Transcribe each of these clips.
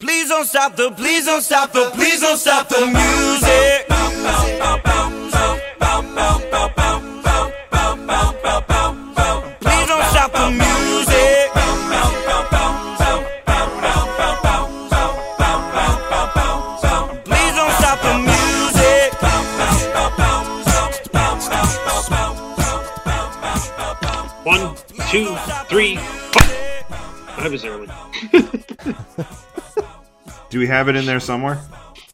Please don't stop the, please don't stop the, please don't stop the music. Please don't stop the music. Please don't stop the music. One, two, three, four. I was early. Do we have it in there somewhere?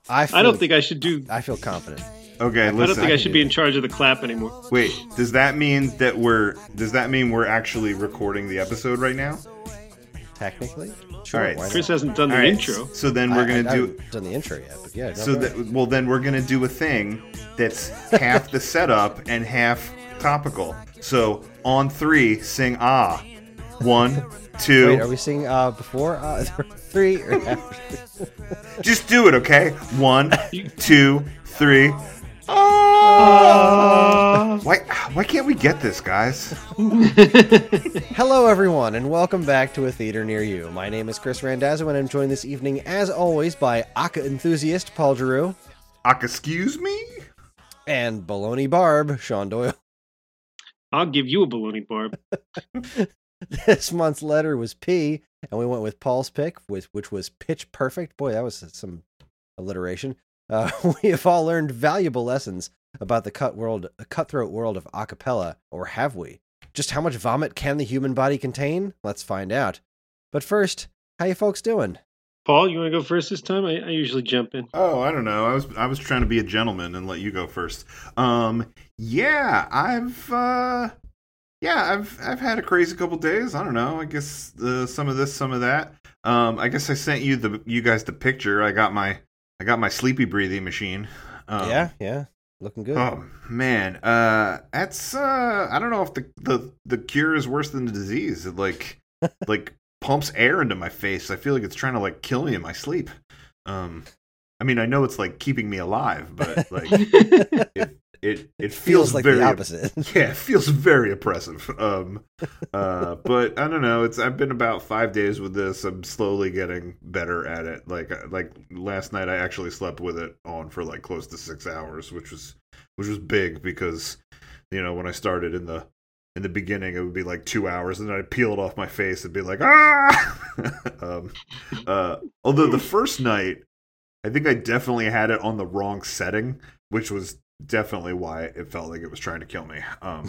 I feel, I don't think I should do. I feel confident. Okay, listen. I don't think I should be in charge of the clap anymore. Wait, does that mean that we're does that mean we're actually recording the episode right now? Technically, sure. All right. Kris hasn't done the All right. intro. So then we're gonna I do haven't done the intro yet, but yeah. so for that well then we're going to do a thing that's half the setup and half topical. So on 3 sing ah. One, two. Wait, are we seeing uh before uh three or after? Just do it, okay? One, two, three. Ah. Why why can't we get this, guys? Hello, everyone, and welcome back to a theater near you. My name is Kris Randazzo, and I'm joined this evening, as always, by Aka enthusiast Paul Giroux Aka, excuse me? and Baloney Barb Sean Doyle. I'll give you a baloney barb. This month's letter was P, and we went with Paul's pick, with which was Pitch Perfect. Boy, that was some alliteration. Uh, we have all learned valuable lessons about the cut world, cutthroat world of acapella, or have we? Just how much vomit can the human body contain? Let's find out. But first, how you folks doing? Paul, you want to go first this time? I, I usually jump in. Oh, I don't know. I was I was trying to be a gentleman and let you go first. Um, yeah, I've uh, yeah, I've I've had a crazy couple days. I don't know. I guess uh, some of this, some of that. Um, I guess I sent you the you guys the picture. I got my I got my sleepy breathing machine. Um, yeah, yeah, looking good. Oh man, uh, that's uh, I don't know if the the the cure is worse than the disease. It like like pumps air into my face. I feel like it's trying to like kill me in my sleep. Um, I mean, I know it's like keeping me alive, but like it it, it feels, Feels like very the opposite. yeah, it feels very oppressive. Um, uh, but I don't know. It's I've been about five days with this. I'm slowly getting better at it. Like uh, like last night, I actually slept with it on for like close to six hours, which was which was big because you know when I started in the in the beginning, it would be like two hours, and then I'd peel it off my face and be like ah. um, uh, although the first night, I think I definitely had it on the wrong setting, which was definitely why it felt like it was trying to kill me. Um,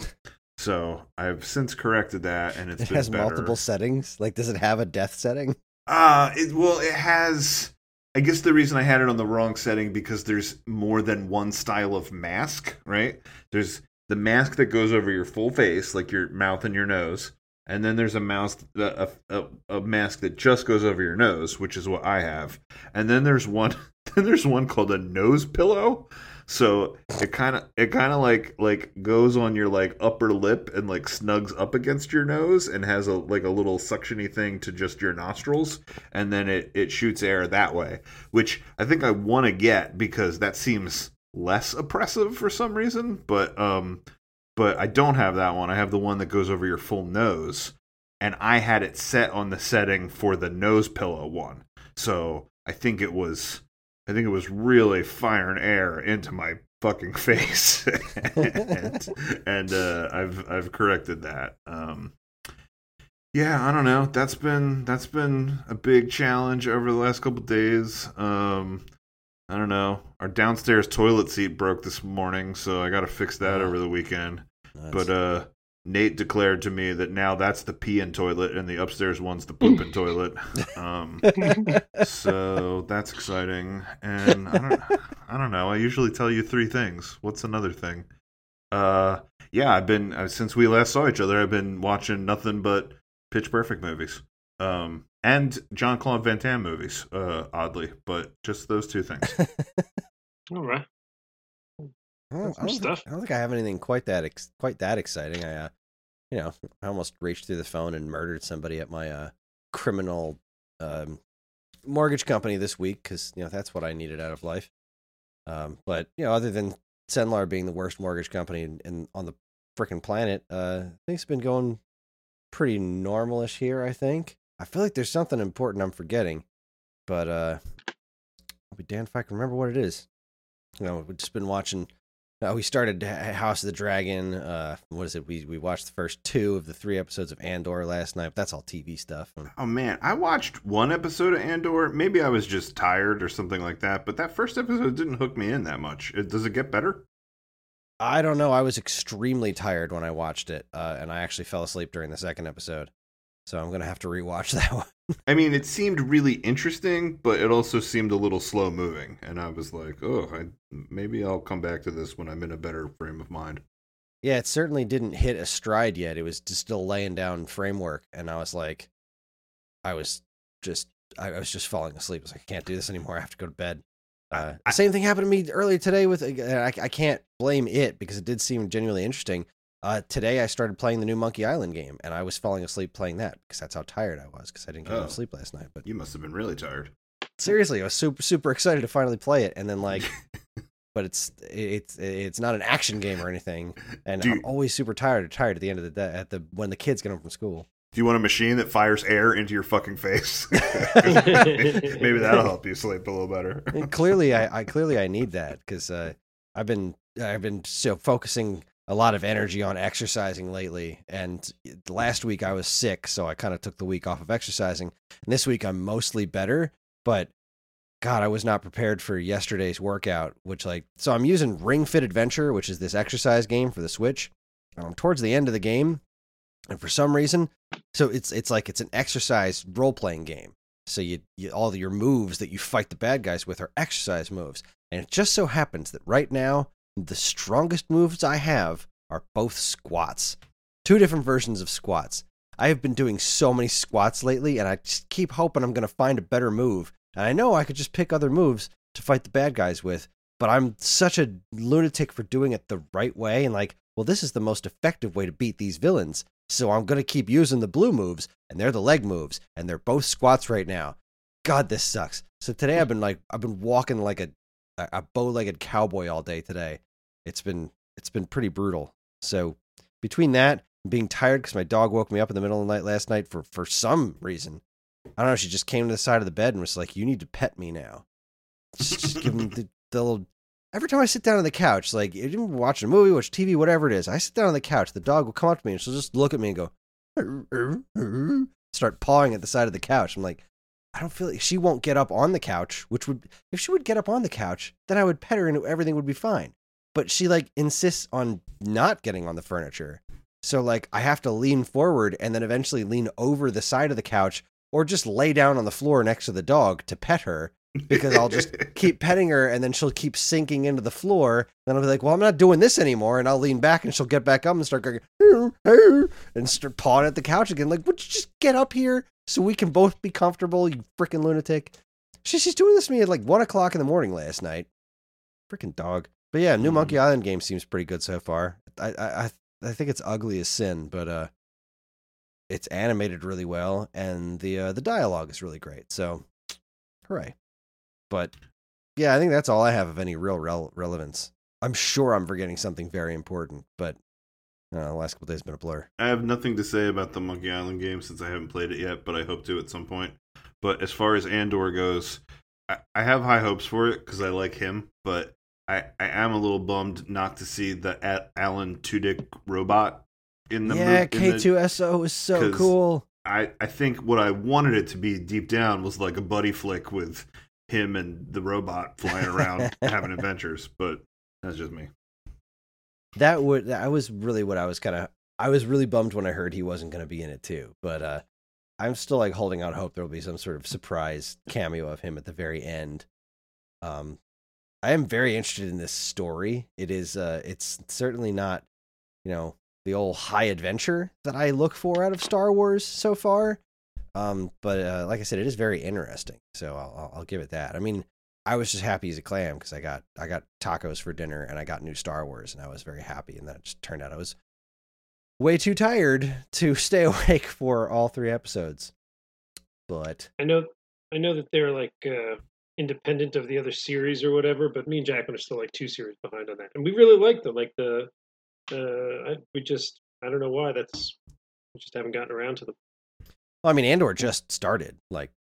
so I've since corrected that, and it's It has better. multiple settings. Like, does it have a death setting? Uh it well, it has. I guess the reason I had it on the wrong setting because there's more than one style of mask, right? There's the mask that goes over your full face, like your mouth and your nose, and then there's a mouse a, a, a mask that just goes over your nose, which is what I have, and then there's one then there's one called a nose pillow. So it kind of it kind of like like goes on your like upper lip and like snugs up against your nose and has a like a little suctiony thing to just your nostrils and then it it shoots air that way, which I think I want to get because that seems less oppressive for some reason, but um but I don't have that one. I have the one that goes over your full nose and I had it set on the setting for the nose pillow one. So I think it was I think it was really firing air into my fucking face, and, and uh, I've I've corrected that. Um, yeah, I don't know. That's been that's been a big challenge over the last couple days. Um, I don't know. Our downstairs toilet seat broke this morning, so I got to fix that over the weekend. But uh, Nate declared to me that now that's the peeing toilet, and the upstairs one's the pooping toilet. Um, so that's exciting. And I don't, I don't know. I usually tell you three things. What's another thing? Uh, yeah, I've been uh, since we last saw each other. I've been watching nothing but Pitch Perfect movies, um, and Jean-Claude Van Damme movies. Uh, oddly, but just those two things. All right. I don't, I don't think. I don't think I have anything quite that ex- quite that exciting. I, uh, you know, I almost reached through the phone and murdered somebody at my uh, criminal um, mortgage company this week because you know that's what I needed out of life. Um, but you know, other than Cenlar being the worst mortgage company in, in on the freaking planet, uh, things have been going pretty normalish here. I think. I feel like there's something important I'm forgetting. But uh, I'll be damned if I can remember what it is. You know, we've just been watching. Uh, we started House of the Dragon. Uh, what is it? We we watched the first two of the three episodes of Andor last night. But that's all TV stuff. Oh man, I watched one episode of Andor. Maybe I was just tired or something like that. But that first episode didn't hook me in that much. It, does it get better? I don't know. I was extremely tired when I watched it, uh, and I actually fell asleep during the second episode. So I'm gonna have to rewatch that one. I mean, it seemed really interesting, but it also seemed a little slow moving, and I was like, "Oh, I, maybe I'll come back to this when I'm in a better frame of mind." Yeah, it certainly didn't hit a stride yet. It was just still laying down framework, and I was like, I was just, I I was just falling asleep. I was like, I can't do this anymore. I have to go to bed. Uh, the same thing happened to me earlier today with. uh, I, I can't blame it because it did seem genuinely interesting. Uh, today I started playing the new Monkey Island game, and I was falling asleep playing that because that's how tired I was because I didn't get Oh. enough sleep last night. But You must have been really tired. seriously, I was super super excited to finally play it, and then like, but it's it's it's not an action game or anything, and Do I'm always super tired tired at the end of the day at the when the kids get home from school. Do you want a machine that fires air into your fucking face? maybe that'll help you sleep a little better. Clearly, I, I clearly I need that because uh, I've been I've been so focusing a lot of energy on exercising lately, and last week I was sick, so I kind of took the week off of exercising, and this week I'm mostly better, but. God, I was not prepared for yesterday's workout, which like so I'm using Ring Fit Adventure, which is this exercise game for the Switch. Um, towards the end of the game, and for some reason, so it's it's like it's an exercise role playing game. So you, you all your moves that you fight the bad guys with are exercise moves, and it just so happens that right now the strongest moves I have are both squats, two different versions of squats. I have been doing so many squats lately, and I just keep hoping I'm going to find a better move. And I know I could just pick other moves to fight the bad guys with, but I'm such a lunatic for doing it the right way. And like, well, this is the most effective way to beat these villains. So I'm going to keep using the blue moves, and they're the leg moves, and they're both squats right now. God, this sucks. So today I've been like, I've been walking like a, a bow-legged cowboy all day today. It's been, it's been pretty brutal. So between that and being tired because my dog woke me up in the middle of the night last night for for some reason, I don't know. She just came to the side of the bed and was like, "You need to pet me now." Just, just give him the, the little. Every time I sit down on the couch, like watching a movie, watch TV, whatever it is, I sit down on the couch. The dog will come up to me and she'll just look at me and go, start pawing at the side of the couch. I'm like, I don't feel like she won't get up on the couch. Which would, if she would get up on the couch, then I would pet her and everything would be fine. But she like insists on not getting on the furniture. So like I have to lean forward and then eventually lean over the side of the couch or just lay down on the floor next to the dog to pet her because I'll just keep petting her and then she'll keep sinking into the floor. Then I'll be like, well, I'm not doing this anymore. And I'll lean back and she'll get back up and start going, "Arr, arr," and start pawing at the couch again. Like, would you just get up here so we can both be comfortable, you freaking lunatic? She, she's doing this to me at like one o'clock in the morning last night. Freaking dog. But yeah, new Mm. Monkey Island game seems pretty good so far. I, I, I, I think it's ugly as sin, but, uh, it's animated really well and the uh, the dialogue is really great. So, hooray! But yeah, I think that's all I have of any real rel- relevance. I'm sure I'm forgetting something very important, but uh, the last couple days have been a blur. I have nothing to say about the Monkey Island game since I haven't played it yet, but I hope to at some point. But as far as Andor goes, I, I have high hopes for it because I like him, but I, I am a little bummed not to see the A- Alan Tudyk robot in the yeah, mov- K2SO is so cool. I, I think what I wanted it to be deep down was like a buddy flick with him and the robot flying around having adventures, but that's just me. That would that was really what I was kind of I was really bummed when I heard he wasn't going to be in it too. But uh I'm still like holding out hope there will be some sort of surprise cameo of him at the very end. Um I am very interested in this story. It is uh it's certainly not, you know, the old high adventure that I look for out of Star Wars so far. Um but uh, like I said it is very interesting. So I'll I'll, give it that. I mean, I was just happy as a clam because I got I got tacos for dinner and I got new Star Wars and I was very happy and then it just turned out I was way too tired to stay awake for all three episodes. But I know, I know that they're like uh, independent of the other series or whatever, but me and Jacqueline are still like two series behind on that, and we really like them. Like the, uh, we just, I don't know why. That's we just haven't gotten around to them. Well, I mean Andor just started like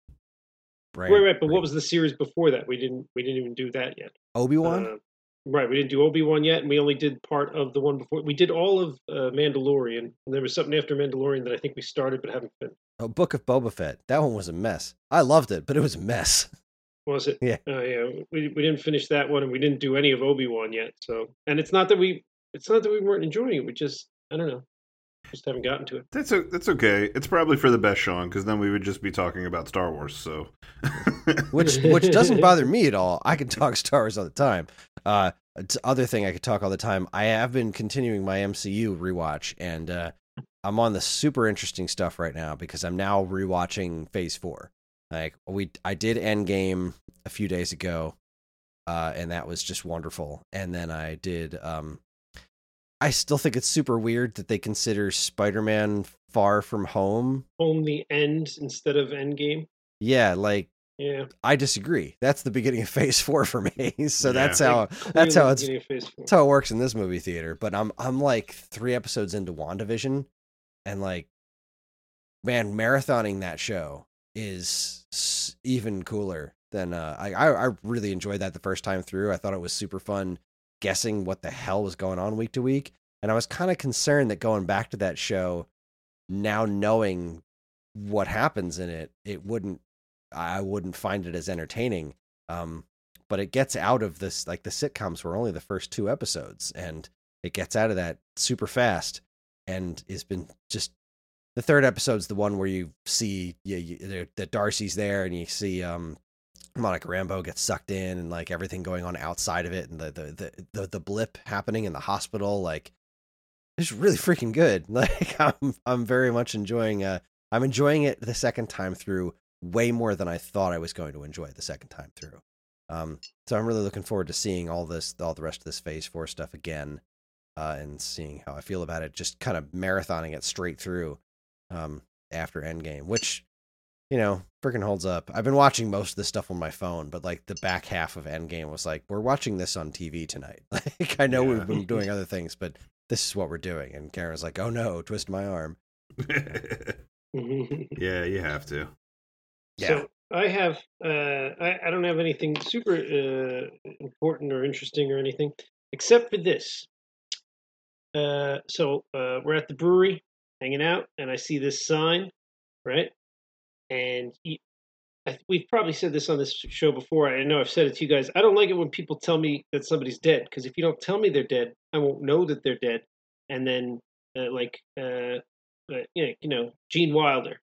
right, Right, right. But what was the series before that? We didn't we didn't even do that yet. Obi Wan? Uh, right, we didn't do Obi Wan yet, and we only did part of the one before. We did all of uh, Mandalorian, and there was something after Mandalorian that I think we started but haven't finished. oh, Book of Boba Fett. That one was a mess. I loved it, but it was a mess. Was it? Yeah. Uh, yeah. We we didn't finish that one, and we didn't do any of Obi Wan yet. So, and it's not that we it's not that we weren't enjoying it. We just I don't know, just haven't gotten to it. That's o- that's okay. It's probably for the best, Sean, because then we would just be talking about Star Wars. So, which which doesn't bother me at all. I can talk Star Wars all the time. Uh, it's other thing I could talk all the time. I have been continuing my MCU rewatch, and uh, I'm on the super interesting stuff right now because I'm now rewatching Phase Four. Like we, I did Endgame a few days ago, uh, and that was just wonderful. And then I did. Um, I still think it's super weird that they consider Spider-Man Far From Home. Home the end instead of Endgame. Yeah, like Yeah, I disagree. That's the beginning of Phase Four for me. So Yeah. that's how Like, that's how it's beginning of Phase Four. that's how it works in this movie theater. But I'm I'm like three episodes into WandaVision, and like, man, marathoning that show is even cooler than uh, I, I I really enjoyed that the first time through. I thought it was super fun guessing what the hell was going on week to week, and I was kind of concerned that going back to that show, now knowing what happens in it, it wouldn't I wouldn't find it as entertaining. Um, but it gets out of this like the sitcoms were only the first two episodes, and it gets out of that super fast, and it's been just the third episode's the one where you see yeah you, that Darcy's there, and you see um Monica Rambeau gets sucked in, and like everything going on outside of it, and the the the the, the blip happening in the hospital, like it's really freaking good. Like I'm I'm very much enjoying uh I'm enjoying it the second time through way more than I thought I was going to enjoy the second time through. Um, so I'm really looking forward to seeing all this, all the rest of this Phase Four stuff again, uh, and seeing how I feel about it. Just kind of marathoning it straight through um, after Endgame, which you know freaking holds up. I've been watching most of this stuff on my phone, but like the back half of Endgame was like, we're watching this on TV tonight. Like I know Yeah. we've been doing other things, but this is what we're doing. And Karen was like, oh no, twist my arm. yeah, you have to. So I have uh, I, I don't have anything super uh, important or interesting or anything except for this. Uh, so uh, we're at the brewery hanging out, and I see this sign, right? And th- we've probably said this on this show before. I know I've said it to you guys. I don't like it when people tell me that somebody's dead because if you don't tell me they're dead, I won't know that they're dead. And then, uh, like, uh, uh, you know, Gene Wilder.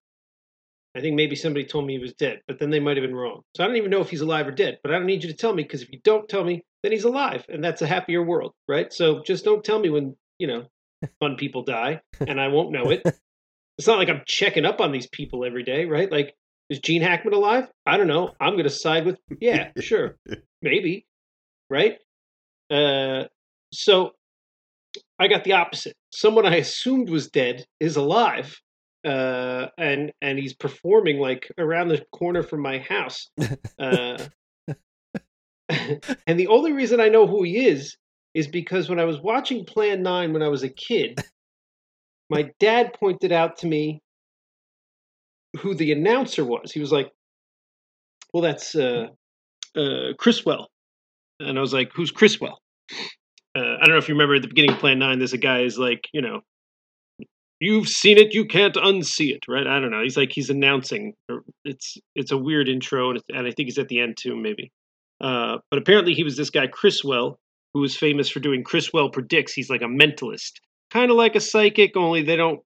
I think maybe somebody told me he was dead, but then they might have been wrong. So I don't even know if he's alive or dead. But I don't need you to tell me because if you don't tell me, then he's alive, and that's a happier world, right? So just don't tell me when you know fun people die, and I won't know it. It's not like I'm checking up on these people every day, right? Like, is Gene Hackman alive? I don't know. I'm going to side with yeah, sure, maybe, right? Uh, so I got the opposite. Someone I assumed was dead is alive, uh, and and he's performing like around the corner from my house. Uh, and the only reason I know who he is is because when I was watching Plan Nine when I was a kid, my dad pointed out to me who the announcer was. He was like, "Well, that's uh, uh, Criswell," and I was like, "Who's Criswell?" Uh, I don't know if you remember at the beginning of Plan Nine. There's a guy is like, you know, you've seen it, you can't unsee it, right? I don't know. He's like he's announcing. It's it's a weird intro, and, it's- and I think he's at the end too, maybe. Uh, but apparently, he was this guy Criswell, who was famous for doing Criswell predicts. He's like a mentalist, kind of like a psychic, only they don't.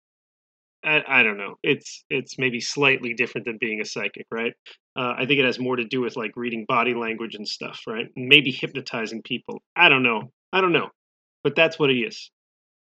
I, I don't know. It's it's maybe slightly different than being a psychic, right? Uh, I think it has more to do with like reading body language and stuff, right? Maybe hypnotizing people. I don't know. I don't know, but that's what he is.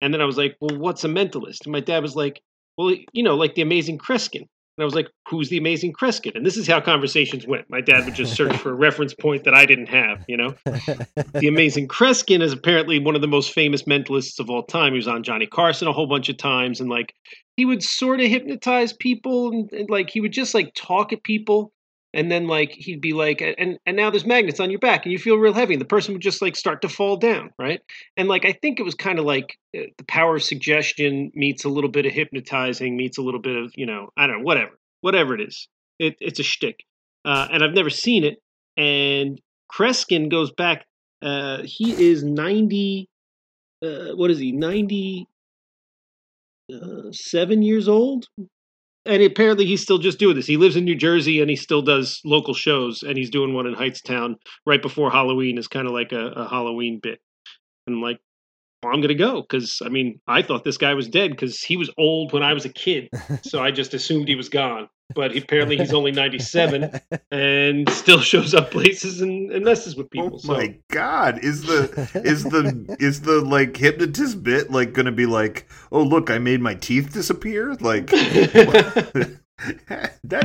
And then I was like, well, what's a mentalist? And my dad was like, well, you know, like the Amazing Kreskin. And I was like, who's the Amazing Kreskin? And this is how conversations went. My dad would just search for a reference point that I didn't have, you know? the Amazing Kreskin is apparently one of the most famous mentalists of all time. He was on Johnny Carson a whole bunch of times, and like he would sort of hypnotize people, and, and like he would just like talk at people, and then like he'd be like, and and now there's magnets on your back, and you feel real heavy, and the person would just like start to fall down, right? And like I think it was kind of like uh, the power of suggestion meets a little bit of hypnotizing, meets a little bit of you know I don't know whatever whatever it is. It, it's a shtick. uh, and I've never seen it. And Kreskin goes back. Uh, he is ninety. Uh, what is he? Ninety uh, seven years old. And apparently, he's still just doing this. He lives in New Jersey, and he still does local shows. And he's doing one in Hightstown right before Halloween. Is kind of like a, a Halloween bit. And I'm like, well, I'm gonna go because I mean, I thought this guy was dead because he was old when I was a kid, so I just assumed he was gone. But apparently, he's only 97 and still shows up places and, and messes with oh people. Oh my god! Is the is the is the like hypnotist bit like going to be like, oh look, I made my teeth disappear? Like that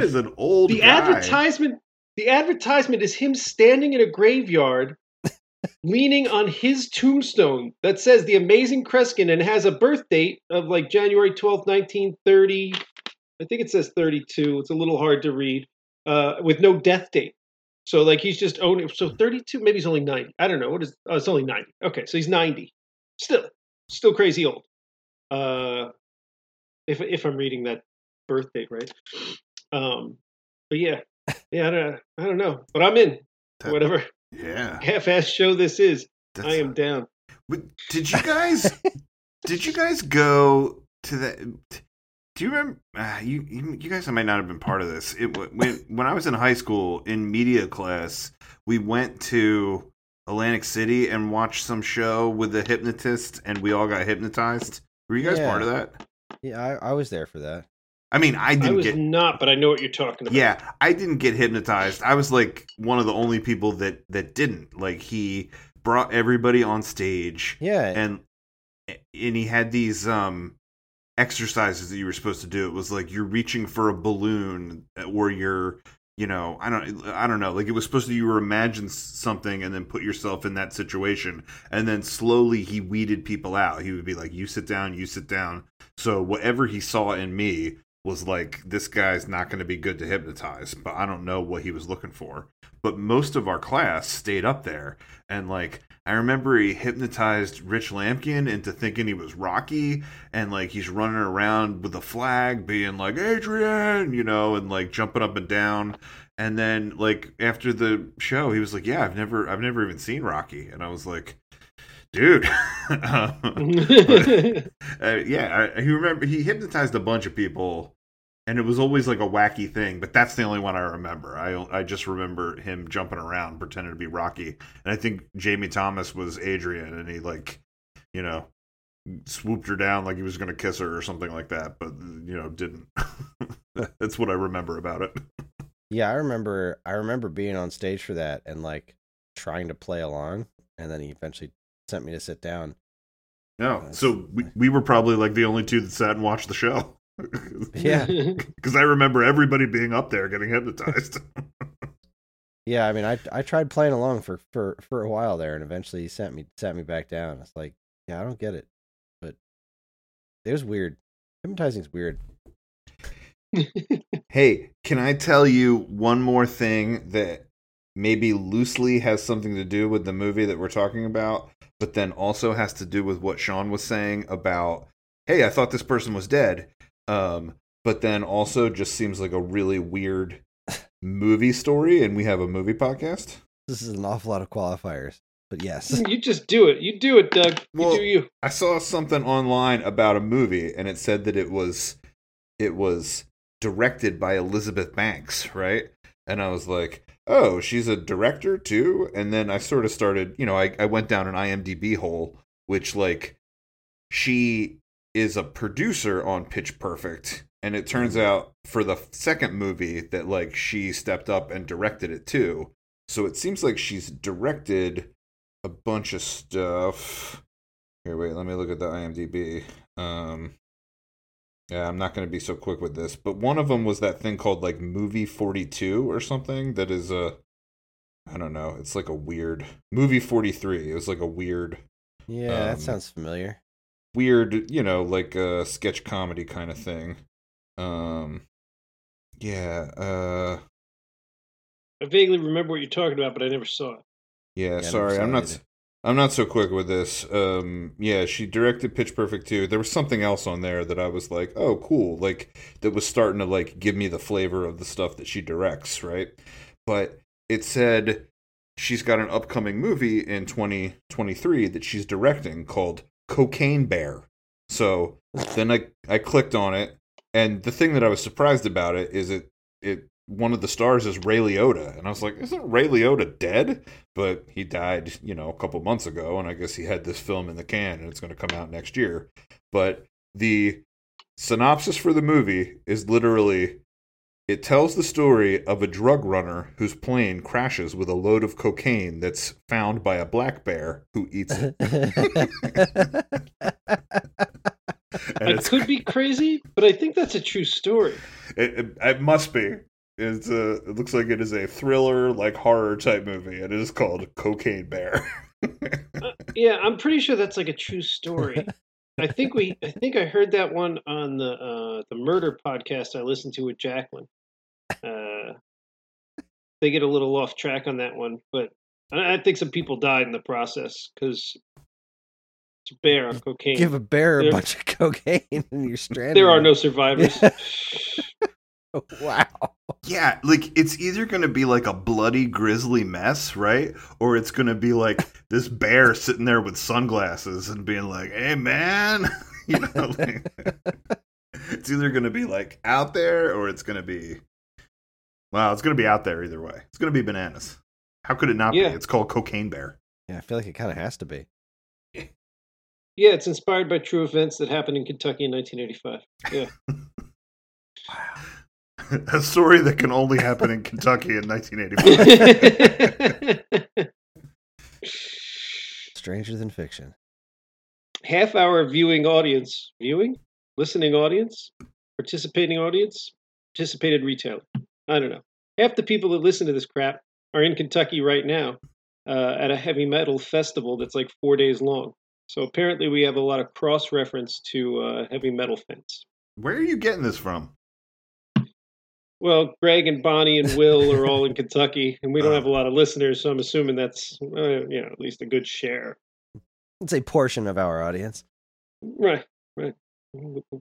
is an old the guy. advertisement, the advertisement is him standing in a graveyard. leaning on his tombstone that says the amazing Kreskin and has a birth date of like January 12th, 1930. I think it says 32. It's a little hard to read. Uh, with no death date. So like he's just owning so 32, maybe he's only 90. I don't know. What is oh, it's only 90. Okay, so he's 90. Still. Still crazy old. Uh if if I'm reading that birth date right. Um but yeah. Yeah, I don't I don't know. But I'm in. That- Whatever Yeah. half-ass show this is. I That's- am down. Did you guys? did you guys go to the? Do you remember? Uh, you, you you guys might not have been part of this. It when when I was in high school in media class, we went to Atlantic City and watched some show with the hypnotist, and we all got hypnotized. Were you guys Yeah. part of that? yeah, I, I was there for that. I mean, I I didn't was get. not, but I know what you're talking about. Yeah, I didn't get hypnotized. I was like one of the only people that that didn't. Like he brought everybody on stage Yeah, and and he had these um exercises that you were supposed to do. It was like you're reaching for a balloon or you're you know i don't i don't know. Like it was supposed to you were imagine something and then put yourself in that situation. And then slowly he weeded people out. He would be like you sit down you sit down. So whatever he saw in me was like this guy's not going to be good to hypnotize but i don't know what he was looking for. But most of our class stayed up there and like I remember he hypnotized Rich Lampkin into thinking he was Rocky, and like he's running around with a flag, being like Adrian, you know, and like jumping up and down. And then like after the show, he was like, "Yeah, I've never, I've never even seen Rocky," and I was like, "Dude." uh, yeah, I, he remember he hypnotized a bunch of people, and it was always like a wacky thing. But that's the only one I remember. I I just remember him jumping around, pretending to be Rocky, and I think Jamie Thomas was Adrian, and he like, you know, swooped her down like he was going to kiss her or something like that, but you know, didn't. that's what I remember about it. yeah. I remember. I remember being on stage for that and like trying to play along, and then he eventually sent me to sit down. No, so we we were probably like the only two that sat and watched the show. Yeah, Because I remember everybody being up there getting hypnotized. yeah. I mean, I I tried playing along for for for a while there, and eventually he sent me sat me back down. It's like, yeah, I don't get it, but it was weird. Hypnotizing's weird. Hey, can I tell you one more thing that maybe loosely has something to do with the movie that we're talking about, but then also has to do with what Sean was saying about, hey, I thought this person was dead. Um, but then also just seems like a really weird movie story, and we have a movie podcast. This is an awful lot of qualifiers, but yes. you just do it. You do it, Doug. You Well- do you. I saw something online about a movie, and it said that it was it was directed by Elizabeth Banks, right? And I was like, oh, she's a director too. And then I sort of started, you know, I, I went down an IMDb hole, which like she is a producer on Pitch Perfect. And it turns out for the second movie that like she stepped up and directed it too. So it seems like she's directed a bunch of stuff. Here, wait, let me look at the IMDb. Um, yeah, I'm not going to be so quick with this, but one of them was that thing called like Movie 42 or something that is a, I don't know, it's like a weird movie 43. It was like a weird, Yeah, Um, that sounds familiar. Weird, you know, like a sketch comedy kind of thing. Um, yeah, uh, I vaguely remember what you're talking about, but I never saw it. yeah. I never sorry, I'm not. either. I'm not so quick with this. Um, yeah, she directed Pitch Perfect too. There was something else on there that I was like, oh, cool. Like that was starting to like give me the flavor of the stuff that she directs, right? but it said she's got an upcoming movie in 2023 that she's directing called Cocaine Bear. So then I I clicked on it, and the thing that I was surprised about it is it it one of the stars is Ray Liotta, and I was like, isn't Ray Liotta dead? But he died, you know, a couple months ago, and I guess he had this film in the can, and it's going to come out next year. But the synopsis for the movie is literally it tells the story of a drug runner whose plane crashes with a load of cocaine that's found by a black bear who eats it. And I could be crazy, but I think that's a true story. it, it, it must be. It's a, it looks like it is a thriller, like horror type movie, and it is called Cocaine Bear. Uh, yeah, I'm pretty sure that's like a true story. I think we, I think I heard that one on the uh, the murder podcast I listened to with Jacqueline. Uh, they get a little off track on that one, but I, I think some people died in the process because it's a bear on cocaine. Give a bear a bunch of cocaine and you're stranded. there are no it. survivors. wow. Yeah, like it's either going to be like a bloody grizzly mess, right? Or it's going to be like this bear sitting there with sunglasses and being like, "Hey man." you know, like, it's either going to be like out there or it's going to be Well, it's going to be out there either way. It's going to be bananas. How could it not Yeah. be? It's called Cocaine Bear. Yeah, I feel like it kind of has to be. yeah, it's inspired by true events that happened in Kentucky in 1985. Yeah. Wow. A story that can only happen in Kentucky in 1985. Stranger than fiction. Half hour viewing audience, viewing, listening audience, participating audience, participated retailer. I don't know. Half the people that listen to this crap are in Kentucky right now uh, at a heavy metal festival that's like four days long. So apparently, we have a lot of cross reference to uh, heavy metal fans. Where are you getting this from? Well, Greg and Bonnie and Will are all in Kentucky, and we don't have a lot of listeners, so I'm assuming that's uh, you know at least a good share. It's a portion of our audience. Right, right.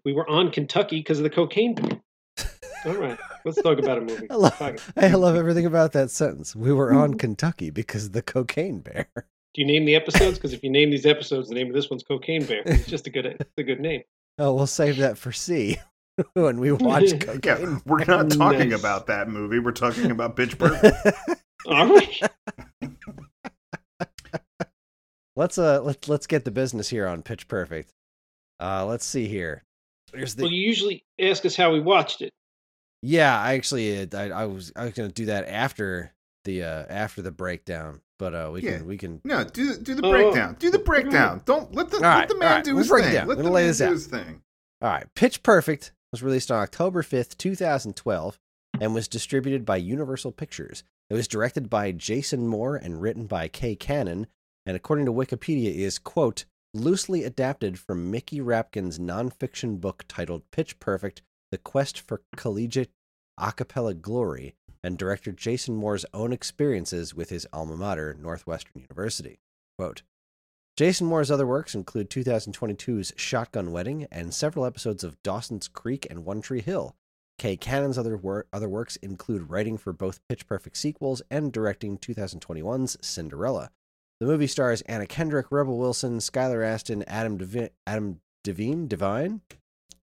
We were on Kentucky because of the cocaine. bear. All right, let's talk about a movie. I love, I love everything about that sentence. We were on Kentucky because of the cocaine bear. Do you name the episodes? Because if you name these episodes, the name of this one's Cocaine Bear. It's just a good, it's a good name. Oh, we'll save that for C when we watch Yeah, cocaine. we're not talking Nice. about that movie. We're talking about Pitch Perfect. All right. let's uh let's let's get the business here on Pitch Perfect. Uh let's see here. Here's the Well, you usually ask us how we watched it. Yeah, I actually uh, I, I was I was going to do that after the uh after the breakdown, but uh we Yeah. can we can No, do do the Oh, breakdown. Do the breakdown. Don't let the All let right, the man right, do we'll his thing. down. Let We're the lay man this do out. his thing. All right, Pitch Perfect was released on October 5th, 2012 and was distributed by Universal Pictures. It was directed by Jason Moore and written by Kay Cannon, and according to Wikipedia is quote loosely adapted from Mickey Rapkin's nonfiction book titled Pitch Perfect: The Quest for Collegiate A Cappella Glory, and director Jason Moore's own experiences with his alma mater, Northwestern University. Quote Jason Moore's other works include 2022's Shotgun Wedding and several episodes of Dawson's Creek and One Tree Hill. Kay Cannon's other, wor- other works include writing for both Pitch Perfect sequels and directing 2021's Cinderella. The movie stars Anna Kendrick, Rebel Wilson, Skylar Astin, Adam Devi- Adam Devine, Divine,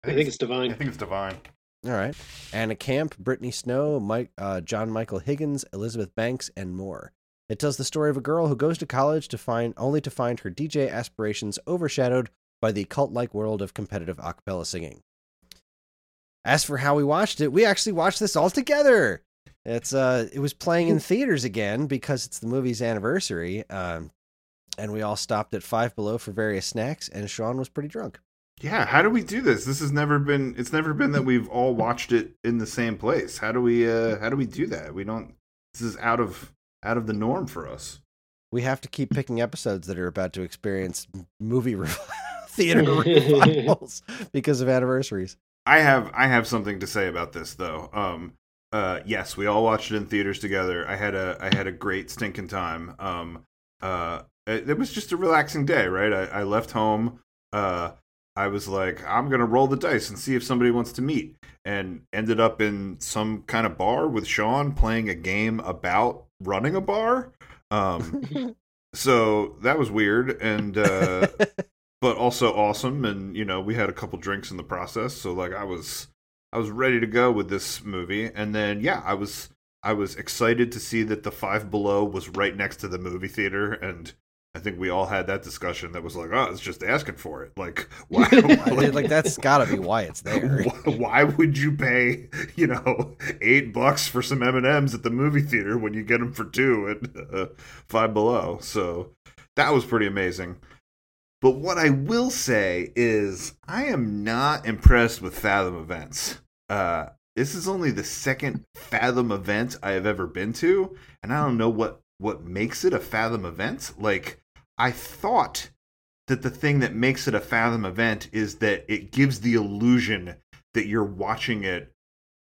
I think it's I divine. I think it's divine. all right. Anna Camp, Brittany Snow, Mike, uh, John Michael Higgins, Elizabeth Banks, and more. It tells the story of a girl who goes to college to find only to find her DJ aspirations overshadowed by the cult-like world of competitive a cappella singing. As for how we watched it, we actually watched this all together. It's uh, it was playing in theaters again because it's the movie's anniversary. Um, and we all stopped at Five Below for various snacks, and Sean was pretty drunk. Yeah, how do we do this? This has never been it's never been that we've all watched it in the same place. How do we uh how do we do that? We don't this is out of out of the norm for us. we have to keep picking episodes that are about to experience movie re- theater revivals because of anniversaries. I have I have something to say about this though. Um uh yes, we all watched it in theaters together. I had a I had a great stinking time. Um uh it, it was just a relaxing day, right? I, I left home uh I was like, I'm gonna roll the dice and see if somebody wants to meet, and ended up in some kind of bar with Sean playing a game about running a bar. Um, so that was weird, and uh, but also awesome. And you know, we had a couple drinks in the process, so like I was, I was ready to go with this movie. And then yeah, I was, I was excited to see that the Five Below was right next to the movie theater, and I think we all had that discussion that was like, oh, it's just asking for it. Like, why? Mean, like that's got to be why it's there. Why, why would you pay, you know, eight bucks for some M and M's at the movie theater when you get them for two at uh, Five Below? So that was pretty amazing. But what I will say is, I am not impressed with Fathom events. Uh, this is only the second Fathom event I have ever been to, and I don't know what what makes it a Fathom event. Like, I thought that the thing that makes it a Fathom event is that it gives the illusion that you're watching it,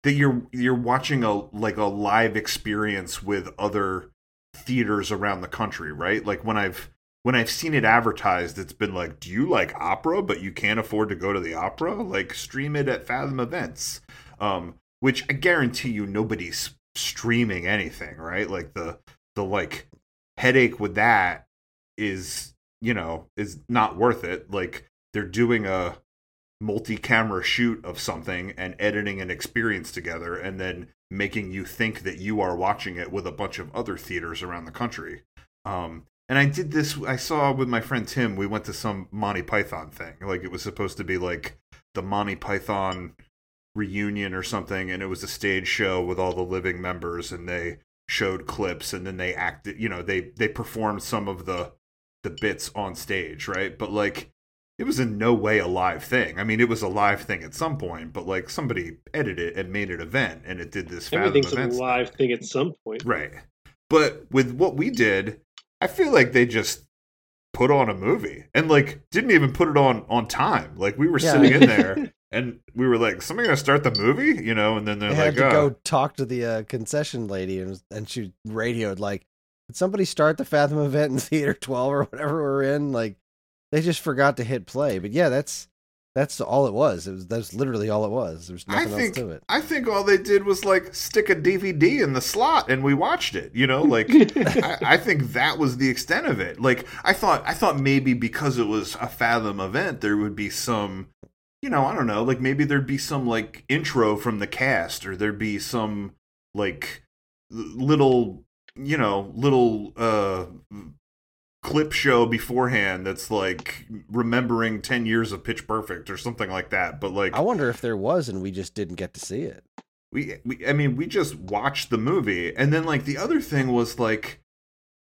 that you're you're watching a like a live experience with other theaters around the country, right? Like when I've when I've seen it advertised, it's been like, do you like opera, but you can't afford to go to the opera? Like, stream it at Fathom Events, um, which I guarantee you nobody's streaming anything, right? Like the the like headache with that is you know is not worth it. Like they're doing a multi-camera shoot of something and editing an experience together and then making you think that you are watching it with a bunch of other theaters around the country. Um and i did this i saw with my friend tim we went to some monty python thing. Like it was supposed to be like the monty python reunion or something and it was a stage show with all the living members and they showed clips and then they acted you know they they performed some of the the bits on stage right but like it was in no way a live thing i mean it was a live thing at some point but like somebody edited it and made an event and it did this Fathom Everything's a events thing. live thing at some point. right but with what we did i feel like they just put on a movie and like didn't even put it on on time like we were Yeah. sitting in there and we were like somebody gonna start the movie you know and then they're I had like to oh. go talk to the uh, concession lady, and and she radioed like, "Did somebody start the Fathom event in Theater 12 or whatever we're in?" Like, they just forgot to hit play. But yeah, that's that's all it was. It was that's literally all it was. There's I nothing think else to it. I think all they did was like stick a DVD in the slot and we watched it. You know, like I, I think that was the extent of it. Like I thought I thought maybe because it was a Fathom event, there would be some you know, I don't know, like maybe there'd be some like intro from the cast or there'd be some like little you know, little uh clip show beforehand that's like remembering 10 years of pitch perfect or something like that but like I wonder if there was, and we just didn't get to see it. we, we I mean, we just watched the movie, and then like the other thing was like,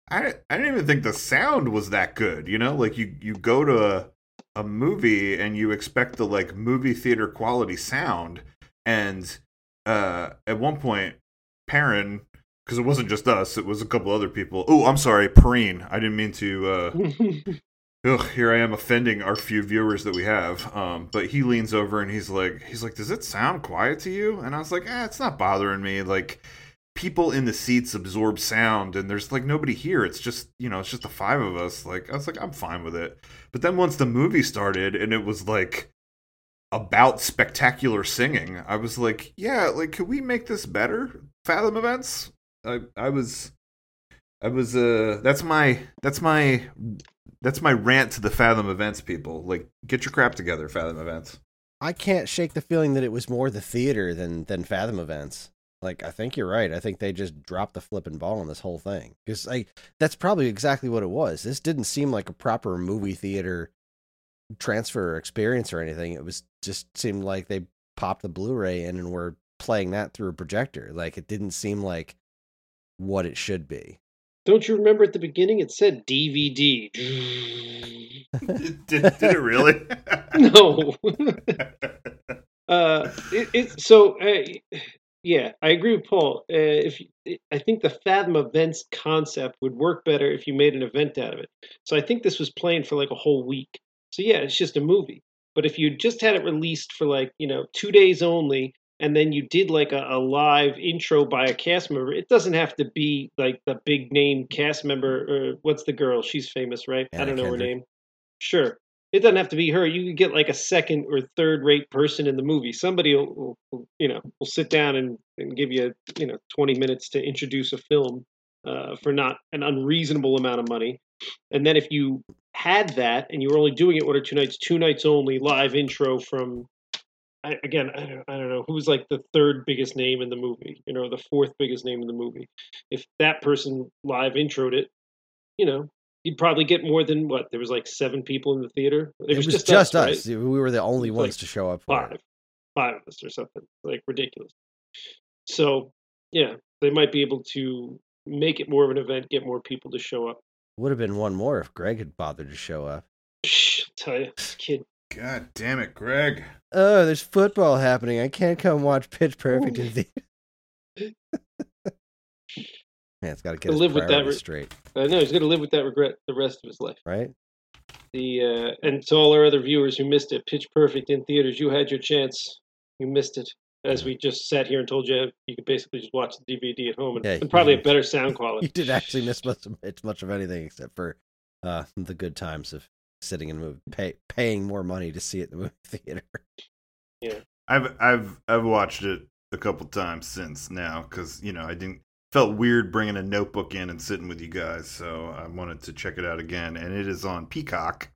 I I didn't even think the sound was that good. You know, like you you go to a, a movie and you expect the like movie theater quality sound, and uh at one point, Perrin. Because it wasn't just us; it was a couple other people. Oh, I'm sorry, Perrine. I didn't mean to. uh Ugh, here I am offending our few viewers that we have. Um, but he leans over and he's like, he's like, does it sound quiet to you? And I was like, eh, it's not bothering me. Like, people in the seats absorb sound, and there's like nobody here. It's just, you know, it's just the five of us. Like, I was like, I'm fine with it. But then once the movie started and it was like about spectacular singing, I was like, yeah, like, could we make this better? Fathom events. I, I was. I was uh that's my that's my that's my rant to the Fathom events people. Like get your crap together, Fathom events. I can't shake the feeling that it was more the theater than than Fathom events. Like I think you're right. I think they just dropped the flipping ball on this whole thing because I that's probably exactly what it was. This didn't seem like a proper movie theater transfer experience or anything. It was just seemed like they popped the Blu-ray in and were playing that through a projector. Like it didn't seem like what it should be. Don't you remember at the beginning it said DVD? did, did it really? no. uh, it, it, so, uh, yeah, I agree with Paul. Uh, if I think the Fathom events concept would work better if you made an event out of it. So I think this was playing for like a whole week. So yeah, it's just a movie. But if you just had it released for like you know two days only, and then you did like a, a live intro by a cast member, it doesn't have to be like the big name cast member. Or what's the girl? She's famous, right? I don't know her name. Sure. it doesn't have to be her. You could get like a second or third rate person in the movie. Somebody will, will- will, you know, will sit down and, and give you, you know, 20 minutes to introduce a film uh, for not an unreasonable amount of money. And then if you had that and you were only doing it one or two nights, two nights only, live intro from, I, again, I don't, I don't know, who's like the third biggest name in the movie, you know, the fourth biggest name in the movie. If that person live introed it, you know, you'd probably get more than what? There was like seven people in the theater. It, was, just, us. right? We were the only ones like to show up. For it. five, five of us or something like ridiculous. So yeah, they might be able to make it more of an event, get more people to show up. Would have been one more if Greg had bothered to show up. I'll tell you, this kid. God damn it, Greg. Oh, there's football happening. I can't come watch Pitch Perfect in the. Man, it's got to get live with that priorities re- straight, I know he's gonna live with that regret the rest of his life. right? The uh, and to all our other viewers who missed it, Pitch Perfect in theaters, you had your chance. You missed it. As we just sat here and told you, you could basically just watch the DVD at home and, Yeah, and probably you- a better sound quality. You did actually miss much, it's much of anything except for uh, the good times of sitting in the movie, pay, paying more money to see it in the movie theater. Yeah, I've I've I've watched it a couple times since now because you know I didn't felt weird bringing a notebook in and sitting with you guys, so I wanted to check it out again. And it is on Peacock,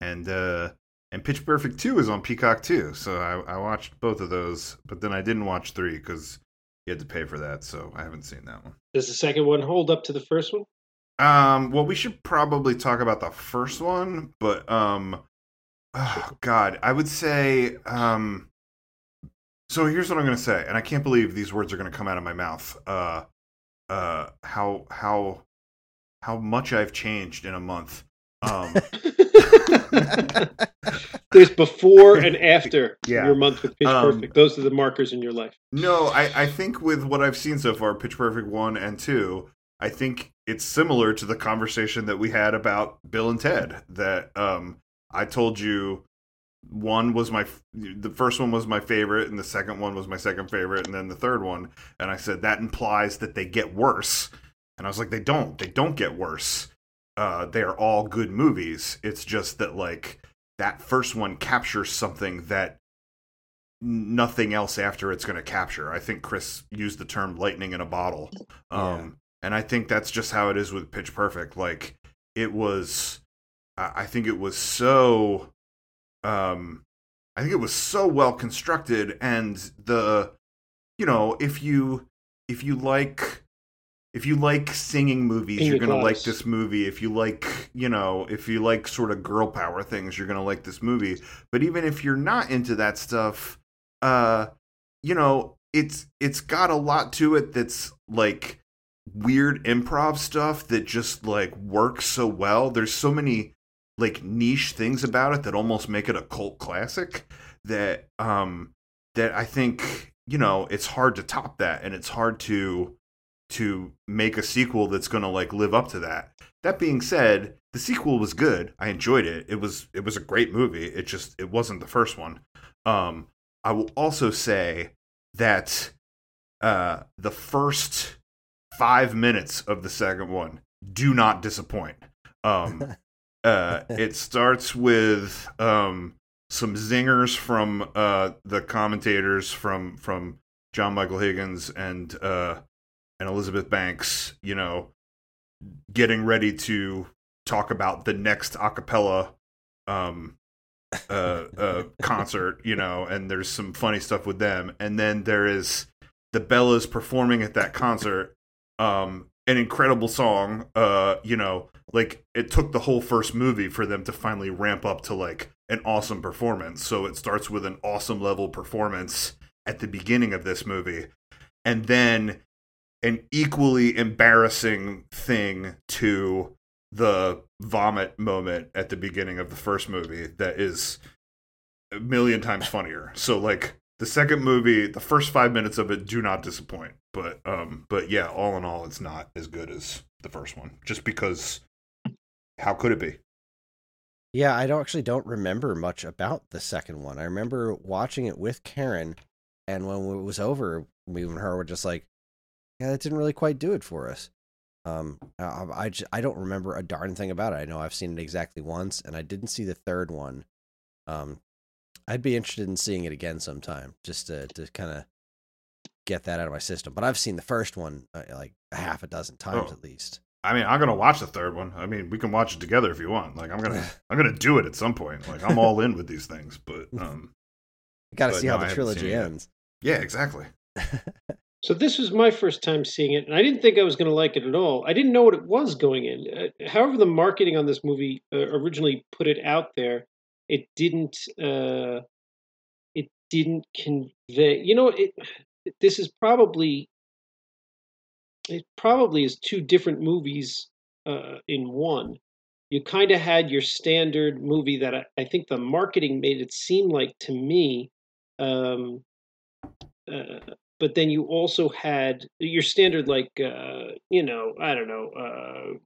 and uh, and Pitch Perfect two is on Peacock too. So I, I watched both of those, but then I didn't watch three because you had to pay for that, so I haven't seen that one. Does the second one hold up to the first one? Um, well, we should probably talk about the first one, but um, oh God, I would say um. So here's what I'm gonna say, and I can't believe these words are gonna come out of my mouth. Uh, uh, how how how much I've changed in a month. Um, There's before and after Yeah. your month with Pitch Um, Perfect. Those are the markers in your life. No, I, I think with what I've seen so far, Pitch Perfect 1 and 2, I think it's similar to the conversation that we had about Bill and Ted. That um, I told you one was my, the first one was my favorite, and the second one was my second favorite, and then the third one. And I said that implies that they get worse. And I was like, they don't. They don't get worse. Uh, they are all good movies. It's just that, like, that first one captures something that nothing else after it's going to capture. I think Kris used the term lightning in a bottle. Um, And I think that's just how it is with Pitch Perfect. Like, it was, I think it was so, um, I think it was so well constructed. And the, you know, if you, if you like, if you like singing movies, you're going to like this movie. If you like, you know, if you like sort of girl power things, you're going to like this movie. But even if you're not into that stuff, uh you know it's it's got a lot to it that's like weird improv stuff that just like works so well. There's so many like niche things about it that almost make it a cult classic that um that i think you know it's hard to top that and it's hard to to make a sequel that's going to like live up to that. That being said the sequel was good. I enjoyed it. It was it was a great movie. It just it wasn't the first one. Um I will also say that uh, the first five minutes of the second one do not disappoint. Um, uh, it starts with um, some zingers from uh, the commentators from from John Michael Higgins and uh, and Elizabeth Banks. You know, getting ready to talk about the next acapella um, uh, uh, concert, you know, and there's some funny stuff with them. And then there is the Bellas performing at that concert, um, an incredible song. Uh, you know, like it took the whole first movie for them to finally ramp up to like an awesome performance. So it starts with an awesome level performance at the beginning of this movie, and then an equally embarrassing thing to the vomit moment at the beginning of the first movie that is a million times funnier. So like the second movie, the first 5 minutes of it do not disappoint. But um but yeah, all in all it's not as good as the first one just because how could it be? Yeah, I don't actually don't remember much about the second one. I remember watching it with Karen, and when it was over, me and her were just like, "Yeah, that didn't really quite do it for us." Um, I I don't remember a darn thing about it. I know I've seen it exactly once, and I didn't see the third one. Um, I'd be interested in seeing it again sometime, just to to kind of get that out of my system. But I've seen the first one uh, like a half a dozen times Oh. at least. I mean, I'm gonna watch the third one. I mean, we can watch it together if you want. Like, I'm gonna, I'm gonna do it at some point. Like, I'm all in with these things. But, um, Got to But see no, how I the haven't trilogy seen it ends. yeah, exactly. So this was my first time seeing it, and I didn't think I was going to like it at all. I didn't know what it was going in. Uh, however, the marketing on this movie uh, originally put it out there, it didn't. Uh, it didn't convey. You know, it. This is probably. It probably is two different movies uh, in one. You kind of had your standard movie that I, I think the marketing made it seem like to me. Um, uh, but then you also had your standard like uh you know i don't know uh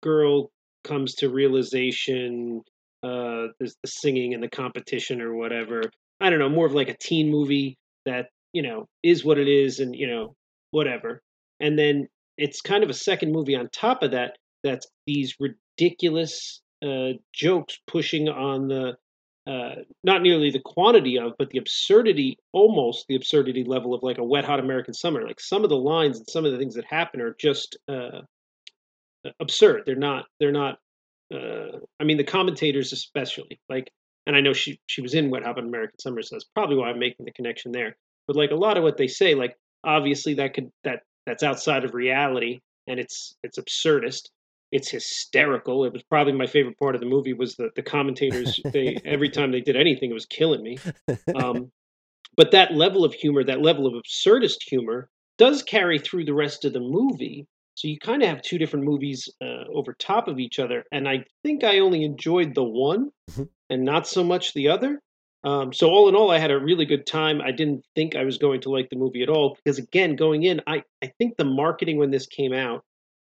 girl comes to realization uh there's the singing and the competition or whatever i don't know more of like a teen movie that you know is what it is and you know whatever and then it's kind of a second movie on top of that that's these ridiculous uh jokes pushing on the uh, not nearly the quantity of, but the absurdity, almost the absurdity level of like a wet hot American summer. Like some of the lines and some of the things that happen are just uh, absurd. They're not. They're not. Uh, I mean, the commentators especially. Like, and I know she she was in Wet Hot American Summer, so that's probably why I'm making the connection there. But like a lot of what they say, like obviously that could that that's outside of reality, and it's it's absurdist it's hysterical. It was probably my favorite part of the movie was the the commentators. They every time they did anything, it was killing me. Um, but that level of humor, that level of absurdist humor, does carry through the rest of the movie. So you kind of have two different movies uh, over top of each other, and I think I only enjoyed the one Mhm. and not so much the other. Um, so all in all, I had a really good time. I didn't think I was going to like the movie at all because, again, going in, I I think the marketing when this came out,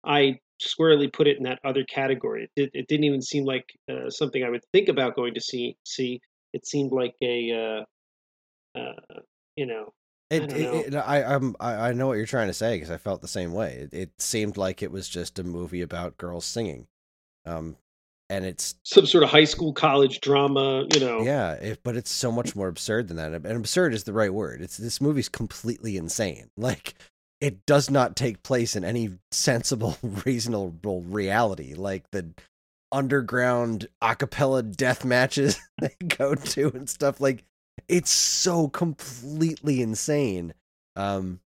I squarely put it in that other category. It, it didn't even seem like uh, something I would think about going to see. See, it seemed like a, uh, uh, you know, It, I it, it, I, I'm, I, know what you're trying to say because I felt the same way. It, it seemed like it was just a movie about girls singing, um, and it's some sort of high school, college drama. You know, yeah, it, but it's so much more absurd than that. And absurd is the right word. It's this movie's completely insane. Like it does not take place in any sensible, reasonable reality. Like the underground acapella death matches they go to and stuff. Like it's so completely insane. Um,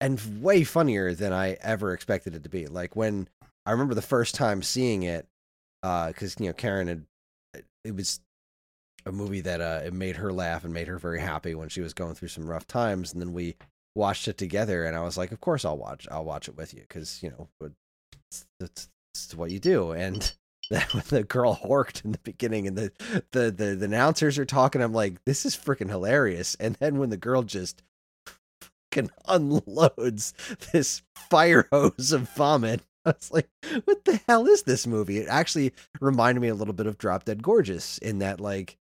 and way funnier than I ever expected it to be. Like when I remember the first time seeing it, because you know Karen had it was a movie that uh it made her laugh and made her very happy when she was going through some rough times, and then we watched it together, and I was like, of course I'll watch I'll watch it with you because you know it's, it's, it's what you do, and. That when the girl horked in the beginning and the, the the the announcers are talking, I'm like, this is freaking hilarious. And then when the girl just fucking unloads this fire hose of vomit. I was like, what the hell is this movie? It actually reminded me a little bit of Drop Dead Gorgeous in that, like,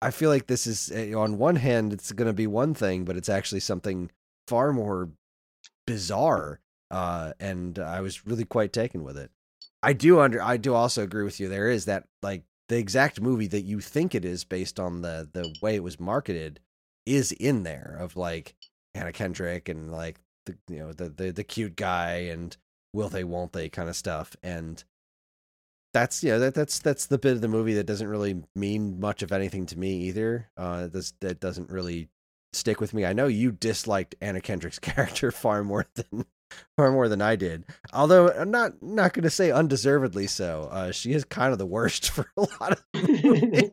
I feel like this is, eh, on one hand, it's going to be one thing, but it's actually something far more bizarre. Uh, and I was really quite taken with it. I do under, I do also agree with you. There is that, like, the exact movie that you think it is based on the the way it was marketed is in there of like Anna Kendrick and like the you know the the, the cute guy and will they won't they kind of stuff. And that's yeah that that's that's the bit of the movie that doesn't really mean much of anything to me either. Uh this that doesn't really stick with me. I know you disliked anna kendrick's character far more than far more than i did although i'm not not gonna say undeservedly so uh she is kind of the worst for a lot of.